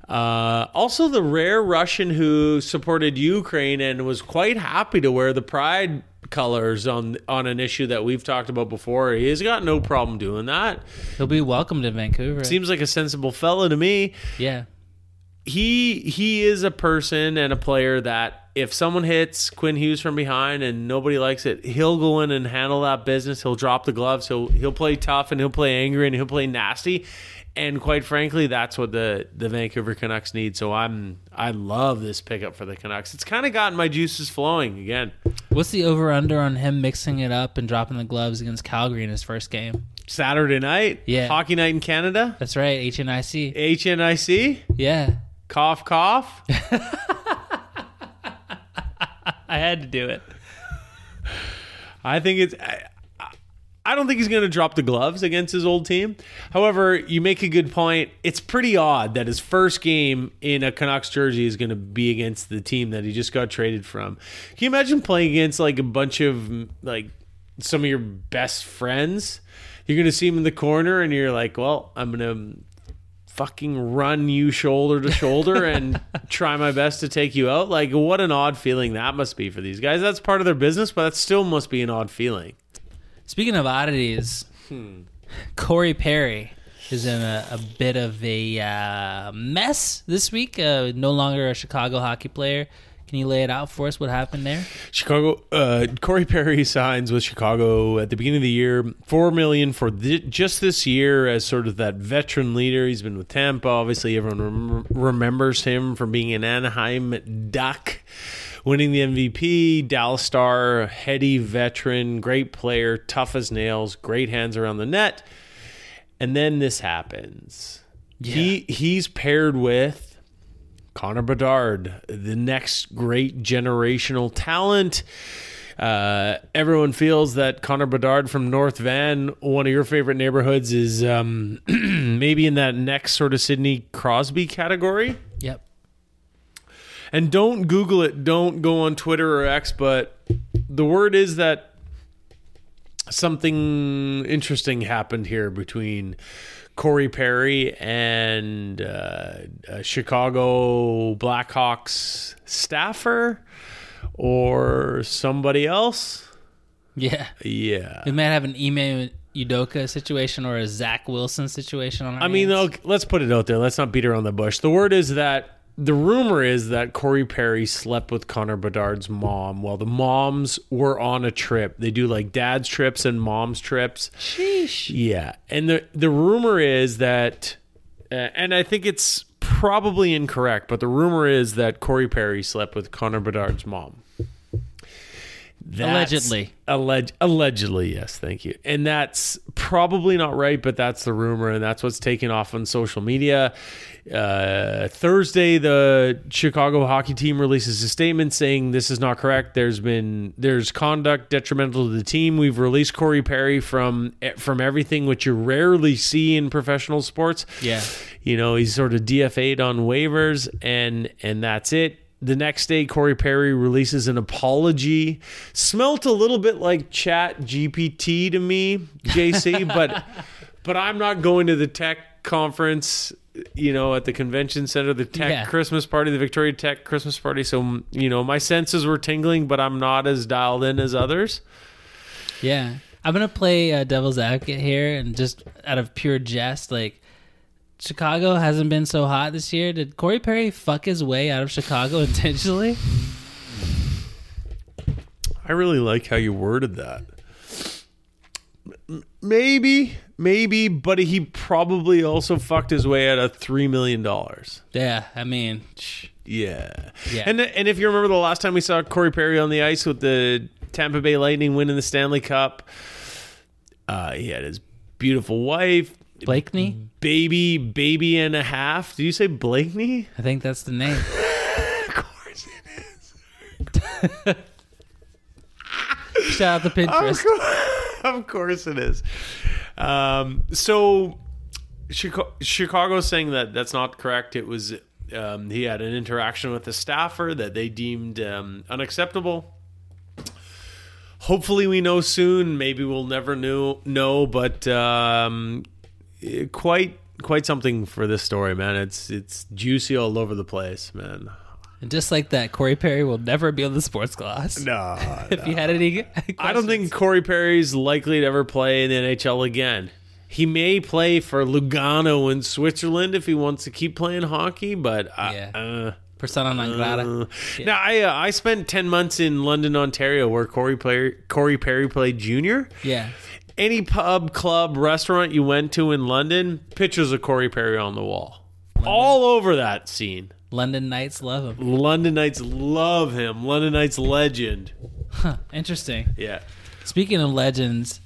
[SPEAKER 3] Uh, also, the rare Russian who supported Ukraine and was quite happy to wear the pride colors on on an issue that we've talked about before. He's got no problem doing that.
[SPEAKER 2] He'll be welcomed in Vancouver.
[SPEAKER 3] Seems like a sensible fella to me.
[SPEAKER 2] yeah.
[SPEAKER 3] He he is a person and a player that if someone hits Quinn Hughes from behind and nobody likes it, he'll go in and handle that business. He'll drop the gloves. He'll he'll play tough and he'll play angry and he'll play nasty. And quite frankly, that's what the the Vancouver Canucks need. So I'm I love this pickup for the Canucks. It's kind of gotten my juices flowing again.
[SPEAKER 2] What's the over under on him mixing it up and dropping the gloves against Calgary in his first game?
[SPEAKER 3] Saturday night,
[SPEAKER 2] Yeah.
[SPEAKER 3] hockey night in Canada,
[SPEAKER 2] That's right, HNIC.
[SPEAKER 3] HNIC,
[SPEAKER 2] Yeah.
[SPEAKER 3] Cough cough.
[SPEAKER 2] I had to do it.
[SPEAKER 3] I think it's. I, I don't think he's going to drop the gloves against his old team. However, you make a good point. It's pretty odd that his first game in a Canucks jersey is going to be against the team that he just got traded from. Can you imagine playing against like a bunch of like some of your best friends? You're going to see him in the corner, and you're like, "Well, I'm going to." Fucking run you shoulder to shoulder and try my best to take you out. Like, what an odd feeling that must be for these guys. That's part of their business, but that still must be an odd feeling.
[SPEAKER 2] Speaking of oddities, Corey Perry is in a, a bit of a uh, mess this week. Uh, no longer a Chicago hockey player. Can you lay it out for us? What happened there?
[SPEAKER 3] Chicago. Uh, Corey Perry signs with Chicago at the beginning of the year. Four million for th- just this year as sort of that veteran leader. He's been with Tampa. Obviously, everyone rem- remembers him from being an Anaheim Duck, winning the MVP. Dallas Star, heady veteran, great player, tough as nails, great hands around the net. And then this happens. He he's paired with Connor Bedard, the next great generational talent. Uh, everyone feels that Connor Bedard from North Van, one of your favorite neighborhoods, is um, maybe in that next sort of Sidney Crosby category.
[SPEAKER 2] Yep.
[SPEAKER 3] And don't Google it, don't go on Twitter or X, but the word is that something interesting happened here between Corey Perry and uh, a Chicago Blackhawks staffer or somebody else.
[SPEAKER 2] Yeah.
[SPEAKER 3] Yeah.
[SPEAKER 2] We might have an Ime Udoka situation or a Zach Wilson situation on
[SPEAKER 3] I mean, let's put it out there. Let's not beat around the bush. The word is that the rumor is that Corey Perry slept with Connor Bedard's mom while the moms were on a trip. They do like dad's trips and mom's trips.
[SPEAKER 2] Sheesh.
[SPEAKER 3] Yeah, and the the rumor is that, uh, and I think it's probably incorrect, but the rumor is that Corey Perry slept with Connor Bedard's mom. That's-
[SPEAKER 2] Allegedly.
[SPEAKER 3] Alleg- allegedly, yes, thank you. And that's probably not right, but that's the rumor, and that's what's taken off on social media. Uh, Thursday, the Chicago hockey team releases a statement saying this is not correct. There's been there's conduct detrimental to the team. We've released Corey Perry from from everything, which you rarely see in professional sports.
[SPEAKER 2] Yeah.
[SPEAKER 3] You know, he's sort of DFA'd on waivers, and and that's it. The next day, Corey Perry releases an apology. Smelt a little bit like Chat GPT to me, JC, but but I'm not going to the tech conference. You know, at the convention center, the tech
[SPEAKER 2] Yeah.
[SPEAKER 3] Christmas party, the Victoria Tech Christmas party. So you know, my senses were tingling, but I'm not as dialed in as others.
[SPEAKER 2] Yeah. I'm going to play uh, devil's advocate here and just out of pure jest, like, Chicago hasn't been so hot this year. Did Corey Perry fuck his way out of Chicago intentionally?
[SPEAKER 3] I really like how you worded that. M- Maybe, maybe, but he probably also fucked his way out of three million dollars.
[SPEAKER 2] Yeah. I mean, sh-
[SPEAKER 3] Yeah,
[SPEAKER 2] Yeah.
[SPEAKER 3] And and if you remember the last time we saw Corey Perry on the ice with the Tampa Bay Lightning winning the Stanley Cup, uh, he had his beautiful wife,
[SPEAKER 2] Blakeney?
[SPEAKER 3] baby, baby and a half. Did you say Blakeney?
[SPEAKER 2] I think that's the name.
[SPEAKER 3] Of course it is.
[SPEAKER 2] Shout out to
[SPEAKER 3] Of
[SPEAKER 2] Pinterest.
[SPEAKER 3] of course it is. Um, so Chicago, Chicago's saying that that's not correct. It was um, he had an interaction with a staffer that they deemed um, unacceptable. Hopefully, we know soon. Maybe we'll never know. Know, but um, quite quite something for this story, man. It's it's juicy all over the place, man.
[SPEAKER 2] And just like that, Corey Perry will never be on the Sports Gloss.
[SPEAKER 3] No,
[SPEAKER 2] If you had any,
[SPEAKER 3] I don't think Corey Perry's likely to ever play in the NHL again. He may play for Lugano in Switzerland if he wants to keep playing hockey, but I,
[SPEAKER 2] Yeah.
[SPEAKER 3] uh,
[SPEAKER 2] persona non grata.
[SPEAKER 3] uh, now I uh, I spent ten months in London, Ontario, where Corey Perry Corey Perry played junior.
[SPEAKER 2] yeah,
[SPEAKER 3] Any pub, club, restaurant you went to in London, pictures of Corey Perry on the wall, all over that scene.
[SPEAKER 2] London Knights love him.
[SPEAKER 3] London Knights love him. London Knights legend.
[SPEAKER 2] Huh, interesting.
[SPEAKER 3] Yeah.
[SPEAKER 2] Speaking of legends,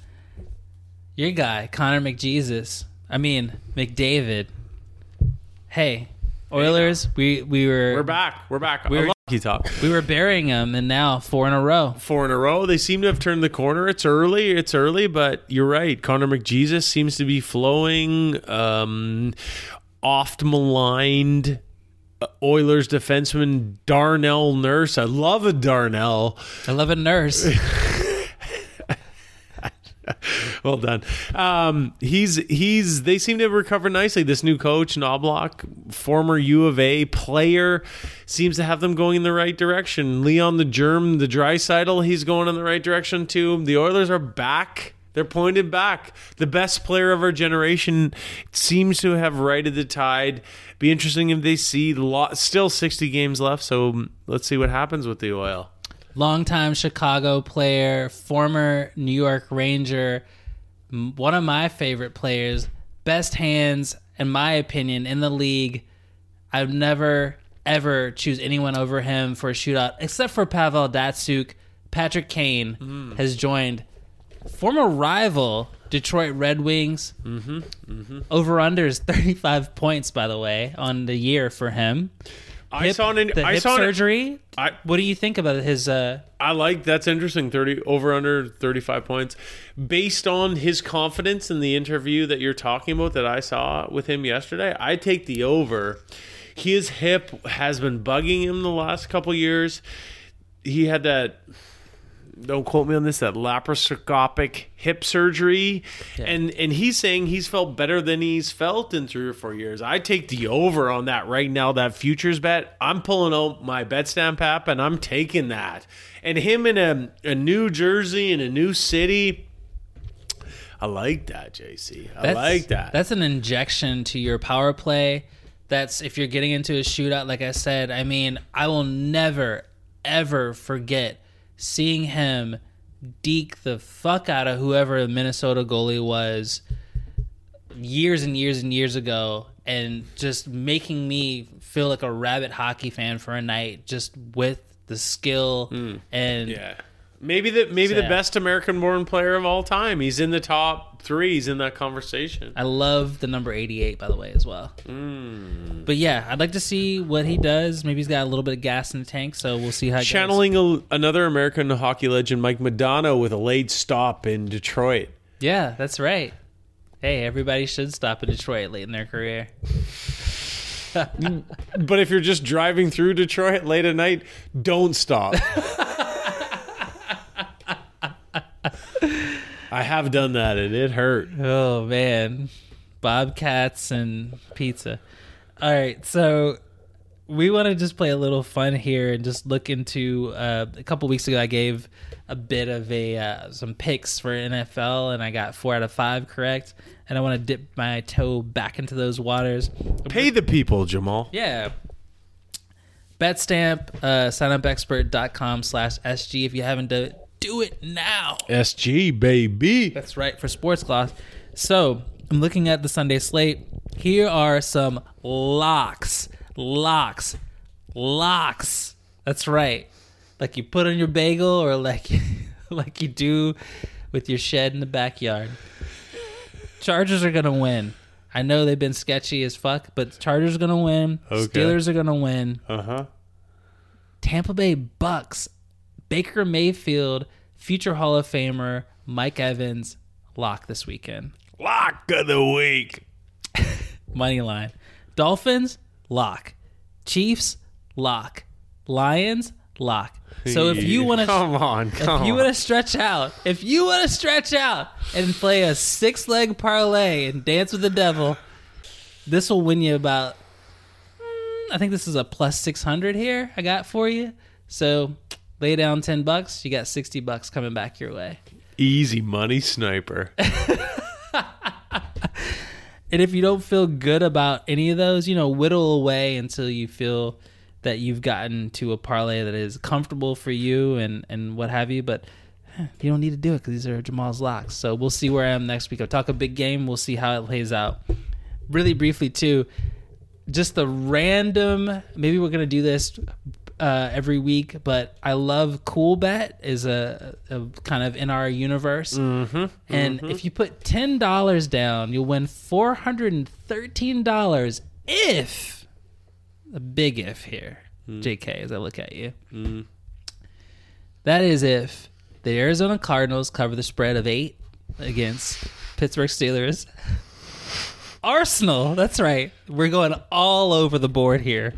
[SPEAKER 2] your guy Connor McJesus. I mean McDavid. Hey, Oilers. We we were
[SPEAKER 3] We're back. We're back.
[SPEAKER 2] We're-
[SPEAKER 3] I love talk.
[SPEAKER 2] we were burying them, and now four in a row.
[SPEAKER 3] four in a row. They seem to have turned the corner. It's early. It's early, but you're right. Connor McJesus seems to be flowing. Um, oft maligned Oilers defenseman Darnell Nurse. I love a Darnell.
[SPEAKER 2] I love a nurse.
[SPEAKER 3] Well done. Um, he's he's. They seem to recover nicely. This new coach Knoblauch, former U of A player, seems to have them going in the right direction. Leon the Germ, the Draisaitl, he's going in the right direction too. The Oilers are back They're pointed back. The best player of our generation seems to have righted the tide. Be interesting if they see lot, still 60 games left. So let's see what happens with the oil.
[SPEAKER 2] longtime Chicago player, former New York Ranger, one of my favorite players, best hands, in my opinion, in the league. I've never, ever choose anyone over him for a shootout, except for Pavel Datsyuk. Patrick Kane mm-hmm. has joined former rival Detroit Red Wings. Mm-hmm, Over under is 35 points, by the way, on the year for him.
[SPEAKER 3] I
[SPEAKER 2] Hip-
[SPEAKER 3] saw an,
[SPEAKER 2] the
[SPEAKER 3] I
[SPEAKER 2] hip
[SPEAKER 3] saw an,
[SPEAKER 2] surgery.
[SPEAKER 3] I-
[SPEAKER 2] what do you think about his? Uh,
[SPEAKER 3] I like that's interesting. Thirty over under thirty five points, based on his confidence in the interview that you're talking about that I saw with him yesterday. I take the over. His hip has been bugging him the last couple years. He had that. Don't quote me on this. That laparoscopic hip surgery, and and he's saying he's felt better than he's felt in three or four years. I take the over on that right now. That futures bet. I'm pulling out my Betstamp app and I'm taking that. And him in a, a new jersey in a new city. I like that, JC. I like that.
[SPEAKER 2] That's an injection to your power play. That's if you're getting into a shootout, like I said. I mean, I will never, ever forget seeing him deke the fuck out of whoever the Minnesota goalie was years and years and years ago and just making me feel like a rabbit hockey fan for a night just with the skill hmm. and
[SPEAKER 3] yeah. Maybe the maybe the best American born player of all time. He's in the top three. He's in that conversation.
[SPEAKER 2] I love the number 88, by the way, as well. Hmm. But yeah, I'd like to see what he does. Maybe he's got a little bit of gas in the tank, so we'll see how.
[SPEAKER 3] Channeling a, another American hockey legend, Mike Modano, with a late stop in Detroit.
[SPEAKER 2] Yeah, that's right. Hey, everybody should stop in Detroit late in their career.
[SPEAKER 3] But if you're just driving through Detroit late at night, don't stop. I have done that and it hurt.
[SPEAKER 2] Oh man, Bobcats and pizza. All right, so we want to just play a little fun here and just look into. Uh, a couple weeks ago, I gave a bit of a uh, some picks for NFL, and I got four out of five correct. And I want to dip my toe back into those waters.
[SPEAKER 3] Pay the people, Jamaal.
[SPEAKER 2] Yeah. Betstamp, uh, signupexpert.com slash SG. If you haven't done it, do it now.
[SPEAKER 3] SG, baby.
[SPEAKER 2] That's right, for sports gloss. So I'm looking at the Sunday slate. Here are some locks, locks, locks. That's right. Like you put on your bagel or like like you do with your shed in the backyard. Chargers are gonna win. I know they've been sketchy as fuck, but Chargers are gonna win.
[SPEAKER 3] Okay.
[SPEAKER 2] Steelers are gonna win.
[SPEAKER 3] Uh huh.
[SPEAKER 2] Tampa Bay Bucks, Baker Mayfield, future Hall of Famer Mike Evans, lock this weekend.
[SPEAKER 3] Lock of the week.
[SPEAKER 2] Money line. Dolphins, lock. Chiefs, lock. Lions, lock. So if you want to
[SPEAKER 3] come on, come
[SPEAKER 2] if you want to stretch out, if you want to stretch out and play a six leg parlay and dance with the devil, this will win you about. mm, I think this is a plus six hundred here. I got for you. So lay down ten bucks. You got sixty bucks coming back your way.
[SPEAKER 3] Easy money sniper.
[SPEAKER 2] And if you don't feel good about any of those, you know, whittle away until you feel that you've gotten to a parlay that is comfortable for you and and what have you. But you don't need to do it because these are Jamaal's locks. So we'll see where I am next week. I'll talk a big game. We'll see how it plays out. Really briefly too, just the random. Maybe we're gonna do this uh, every week, but I love Coolbet is a, a kind of in our universe.
[SPEAKER 3] Mm-hmm.
[SPEAKER 2] And if you put ten dollars down, you'll win four hundred and thirteen dollars. If a big if here, J.K. As I look at you, that is if the Arizona Cardinals cover the spread of eight against Pittsburgh Steelers. Arsenal, that's right. We're going all over the board here.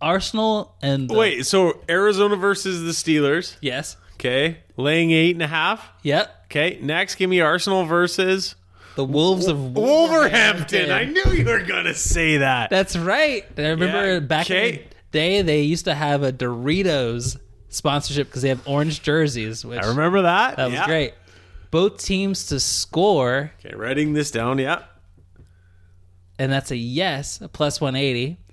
[SPEAKER 2] Arsenal and the-
[SPEAKER 3] Wait, so Arizona versus the Steelers.
[SPEAKER 2] yes,
[SPEAKER 3] Okay. Laying eight and a half.
[SPEAKER 2] yep.
[SPEAKER 3] Okay. Next, give me Arsenal versus
[SPEAKER 2] The Wolves of
[SPEAKER 3] Wolverhampton. I knew you were going to say that.
[SPEAKER 2] That's right. I remember
[SPEAKER 3] Yeah,
[SPEAKER 2] back in
[SPEAKER 3] okay.
[SPEAKER 2] the day they used to have a Doritos sponsorship because they have orange jerseys, which
[SPEAKER 3] I remember that.
[SPEAKER 2] that was
[SPEAKER 3] Yeah.
[SPEAKER 2] great. Both teams to score,
[SPEAKER 3] Okay, writing this down. Yeah.
[SPEAKER 2] and that's a yes, a plus 180. Justin's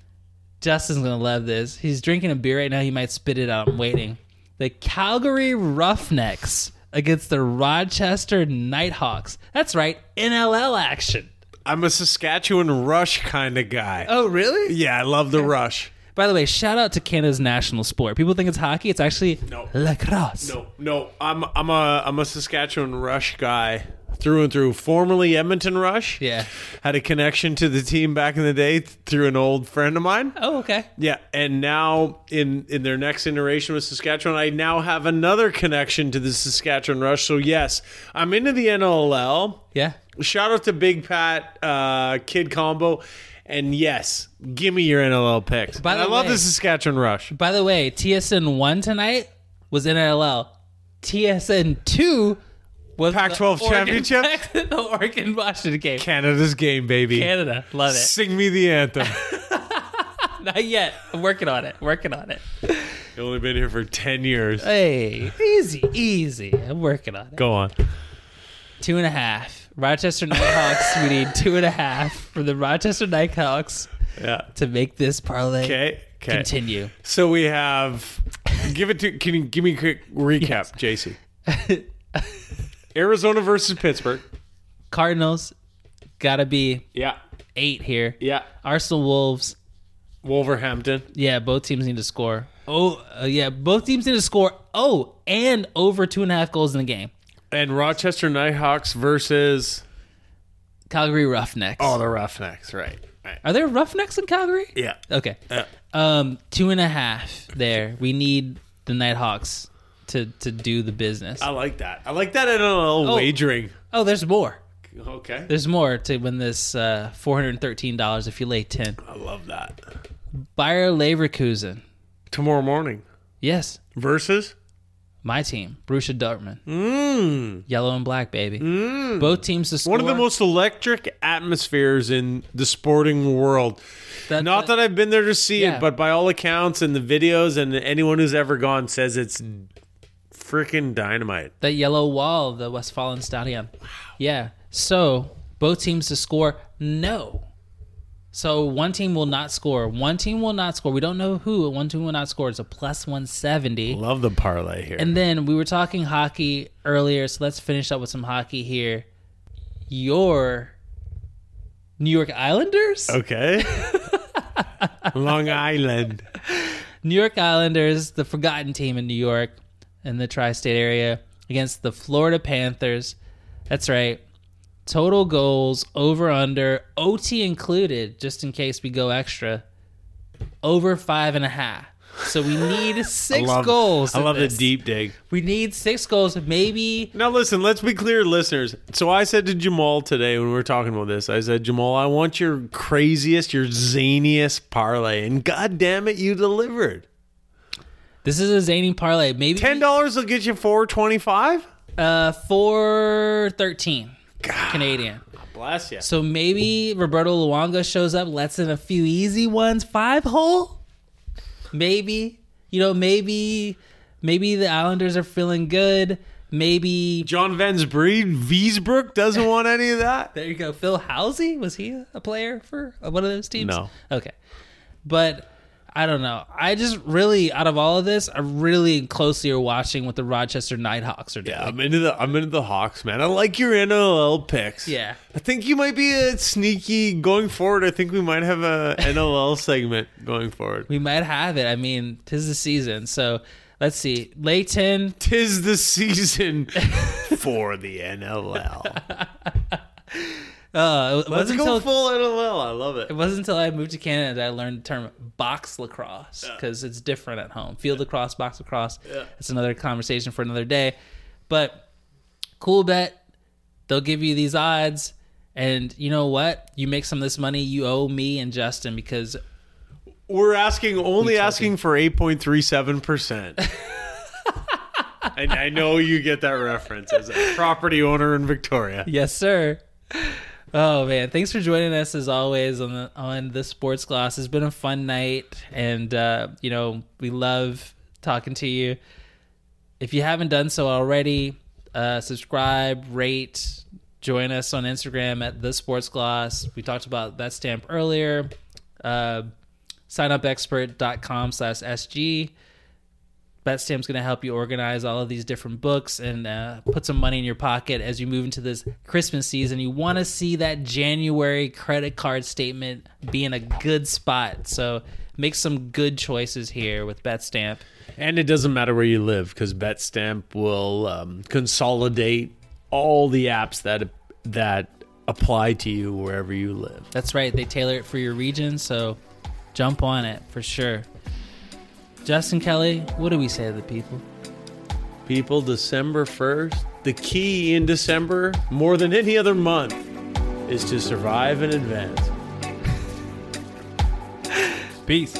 [SPEAKER 2] going to love this. He's drinking a beer right now. He might spit it out. I'm waiting. The Calgary Roughnecks against the Rochester Nighthawks. That's right, NLL action.
[SPEAKER 3] I'm a Saskatchewan Rush kind of guy.
[SPEAKER 2] Oh, really?
[SPEAKER 3] Yeah, I love the Rush.
[SPEAKER 2] By the way, shout out to Canada's national sport. People think it's hockey. It's actually
[SPEAKER 3] No.
[SPEAKER 2] lacrosse.
[SPEAKER 3] No, no, I'm I'm a I'm a Saskatchewan Rush guy through and through. Formerly Edmonton Rush.
[SPEAKER 2] Yeah.
[SPEAKER 3] Had a connection to the team back in the day through an old friend of mine.
[SPEAKER 2] Oh, okay.
[SPEAKER 3] Yeah, and now in in their next iteration with Saskatchewan, I now have another connection to the Saskatchewan Rush. So yes, I'm into the NLL.
[SPEAKER 2] Yeah.
[SPEAKER 3] Shout out to Big Pat, uh, Kid Combo, and yes, give me your NLL picks.
[SPEAKER 2] By
[SPEAKER 3] And
[SPEAKER 2] the
[SPEAKER 3] I love the Saskatchewan Rush.
[SPEAKER 2] By the way, TSN one tonight was NLL. TSN two was
[SPEAKER 3] Pac-12
[SPEAKER 2] the Oregon-
[SPEAKER 3] championship?
[SPEAKER 2] the Oregon Washington game.
[SPEAKER 3] Canada's game, baby.
[SPEAKER 2] Canada, love it.
[SPEAKER 3] Sing me the anthem.
[SPEAKER 2] Not yet. I'm working on it. Working on it.
[SPEAKER 3] You've only been here for ten years.
[SPEAKER 2] Hey, easy, easy. I'm working on it.
[SPEAKER 3] Go on.
[SPEAKER 2] Two and a half. Rochester Nighthawks. we need two and a half for the Rochester Nighthawks
[SPEAKER 3] Yeah.
[SPEAKER 2] to make this parlay
[SPEAKER 3] Okay. Okay.
[SPEAKER 2] continue.
[SPEAKER 3] So we have. Give it to. Can you give me a quick recap, JC? Arizona versus Pittsburgh.
[SPEAKER 2] Cardinals gotta be
[SPEAKER 3] Yeah.
[SPEAKER 2] eight here.
[SPEAKER 3] Yeah.
[SPEAKER 2] Arsenal Wolves.
[SPEAKER 3] Wolverhampton.
[SPEAKER 2] Yeah, both teams need to score. Oh, uh, yeah, both teams need to score. Oh, and over two and a half goals in the game.
[SPEAKER 3] And Rochester Nighthawks versus.
[SPEAKER 2] Calgary Roughnecks.
[SPEAKER 3] Oh, the Roughnecks. Right. Right.
[SPEAKER 2] Are there Roughnecks in Calgary?
[SPEAKER 3] Yeah.
[SPEAKER 2] Okay. Um, two and a half there. We need the Nighthawks to to do the business.
[SPEAKER 3] I like that. I like that NLL
[SPEAKER 2] Oh.
[SPEAKER 3] wagering.
[SPEAKER 2] Oh, there's more.
[SPEAKER 3] Okay.
[SPEAKER 2] There's more to win this uh, four hundred thirteen dollars if you lay ten.
[SPEAKER 3] I love that.
[SPEAKER 2] Bayer Leverkusen.
[SPEAKER 3] Tomorrow morning
[SPEAKER 2] Yes,
[SPEAKER 3] versus.
[SPEAKER 2] my team, Borussia Dortmund.
[SPEAKER 3] Mm.
[SPEAKER 2] Yellow and black, baby. Both teams to score.
[SPEAKER 3] One of the most electric atmospheres in the sporting world.
[SPEAKER 2] That-
[SPEAKER 3] Not that I've been there to see
[SPEAKER 2] Yeah.
[SPEAKER 3] it, but by all accounts and the videos and anyone who's ever gone says it's freaking dynamite.
[SPEAKER 2] that yellow wall of the Westfalen Stadion. Yeah. So both teams to score, no. So one team will not score. One team will not score. We don't know who. One team will not score. It's a plus one seventy.
[SPEAKER 3] Love the parlay here.
[SPEAKER 2] And then we were talking hockey earlier, so let's finish up with some hockey here. Your New York Islanders?
[SPEAKER 3] okay. Long Island.
[SPEAKER 2] New York Islanders, the forgotten team in New York in the tri state area, against the Florida Panthers. That's right. Total goals over under, OT included, just in case we go extra, over five and a half. So we need six
[SPEAKER 3] I love,
[SPEAKER 2] goals.
[SPEAKER 3] I love the deep dig.
[SPEAKER 2] We need six goals, maybe.
[SPEAKER 3] Now listen, let's be clear, listeners. So I said to Jamaal today when we were talking about this, I said, Jamaal, I want your craziest, your zaniest parlay, and god damn it, you delivered.
[SPEAKER 2] This is a zany parlay. Maybe
[SPEAKER 3] Ten dollars will get you four twenty five.
[SPEAKER 2] uh four thirteen Canadian.
[SPEAKER 3] Bless you.
[SPEAKER 2] So maybe Roberto Luongo shows up, lets in a few easy ones, five hole. Maybe you know, maybe maybe the Islanders are feeling good. Maybe
[SPEAKER 3] John Vens Breed, Wiesbrook doesn't want any of that.
[SPEAKER 2] there you go. Phil Housey was he a player for one of those teams?
[SPEAKER 3] No.
[SPEAKER 2] Okay, but I don't know. I just really, out of all of this, I really closely are watching what the Rochester Nighthawks are doing.
[SPEAKER 3] Yeah, I'm into the I'm into the Hawks, man. I like your NLL picks.
[SPEAKER 2] Yeah.
[SPEAKER 3] I think you might be a sneaky going forward. I think we might have a NLL segment going forward.
[SPEAKER 2] We might have it. I mean, tis the season. So let's see. Lay 10.
[SPEAKER 3] Tis the season for the NLL.
[SPEAKER 2] Uh, it
[SPEAKER 3] Let's go
[SPEAKER 2] until
[SPEAKER 3] full NLL. I love it.
[SPEAKER 2] it wasn't until I moved to Canada that I learned the term box lacrosse because it's different at home. Field lacrosse, box lacrosse.
[SPEAKER 3] Yeah.
[SPEAKER 2] It's another conversation for another day. But Coolbet. They'll give you these odds. And you know what? You make some of this money, you owe me and Justin because
[SPEAKER 3] We're asking only asking for eight point three seven percent. And I know you get that reference as a property owner in Victoria.
[SPEAKER 2] Yes, sir. Oh man, thanks for joining us as always on the on the Sports Gloss. It's been a fun night, and uh, you know we love talking to you. If you haven't done so already, Uh, subscribe, rate, join us on Instagram at the Sports Gloss. We talked about Betstamp earlier. Uh, signupexpert.com slash SG. Betstamp's going to help you organize all of these different books and uh, put some money in your pocket as you move into this Christmas season. You want to see that January credit card statement be in a good spot. So make some good choices here with Betstamp.
[SPEAKER 3] And it doesn't matter where you live because Betstamp will um, consolidate all the apps that that apply to you wherever you live.
[SPEAKER 2] That's right. They tailor it for your region, so jump on it for sure. Justin Kelly, what do we say to the people?
[SPEAKER 3] People, December 1st, the key in December, more than any other month, is to survive in advance.
[SPEAKER 2] Peace.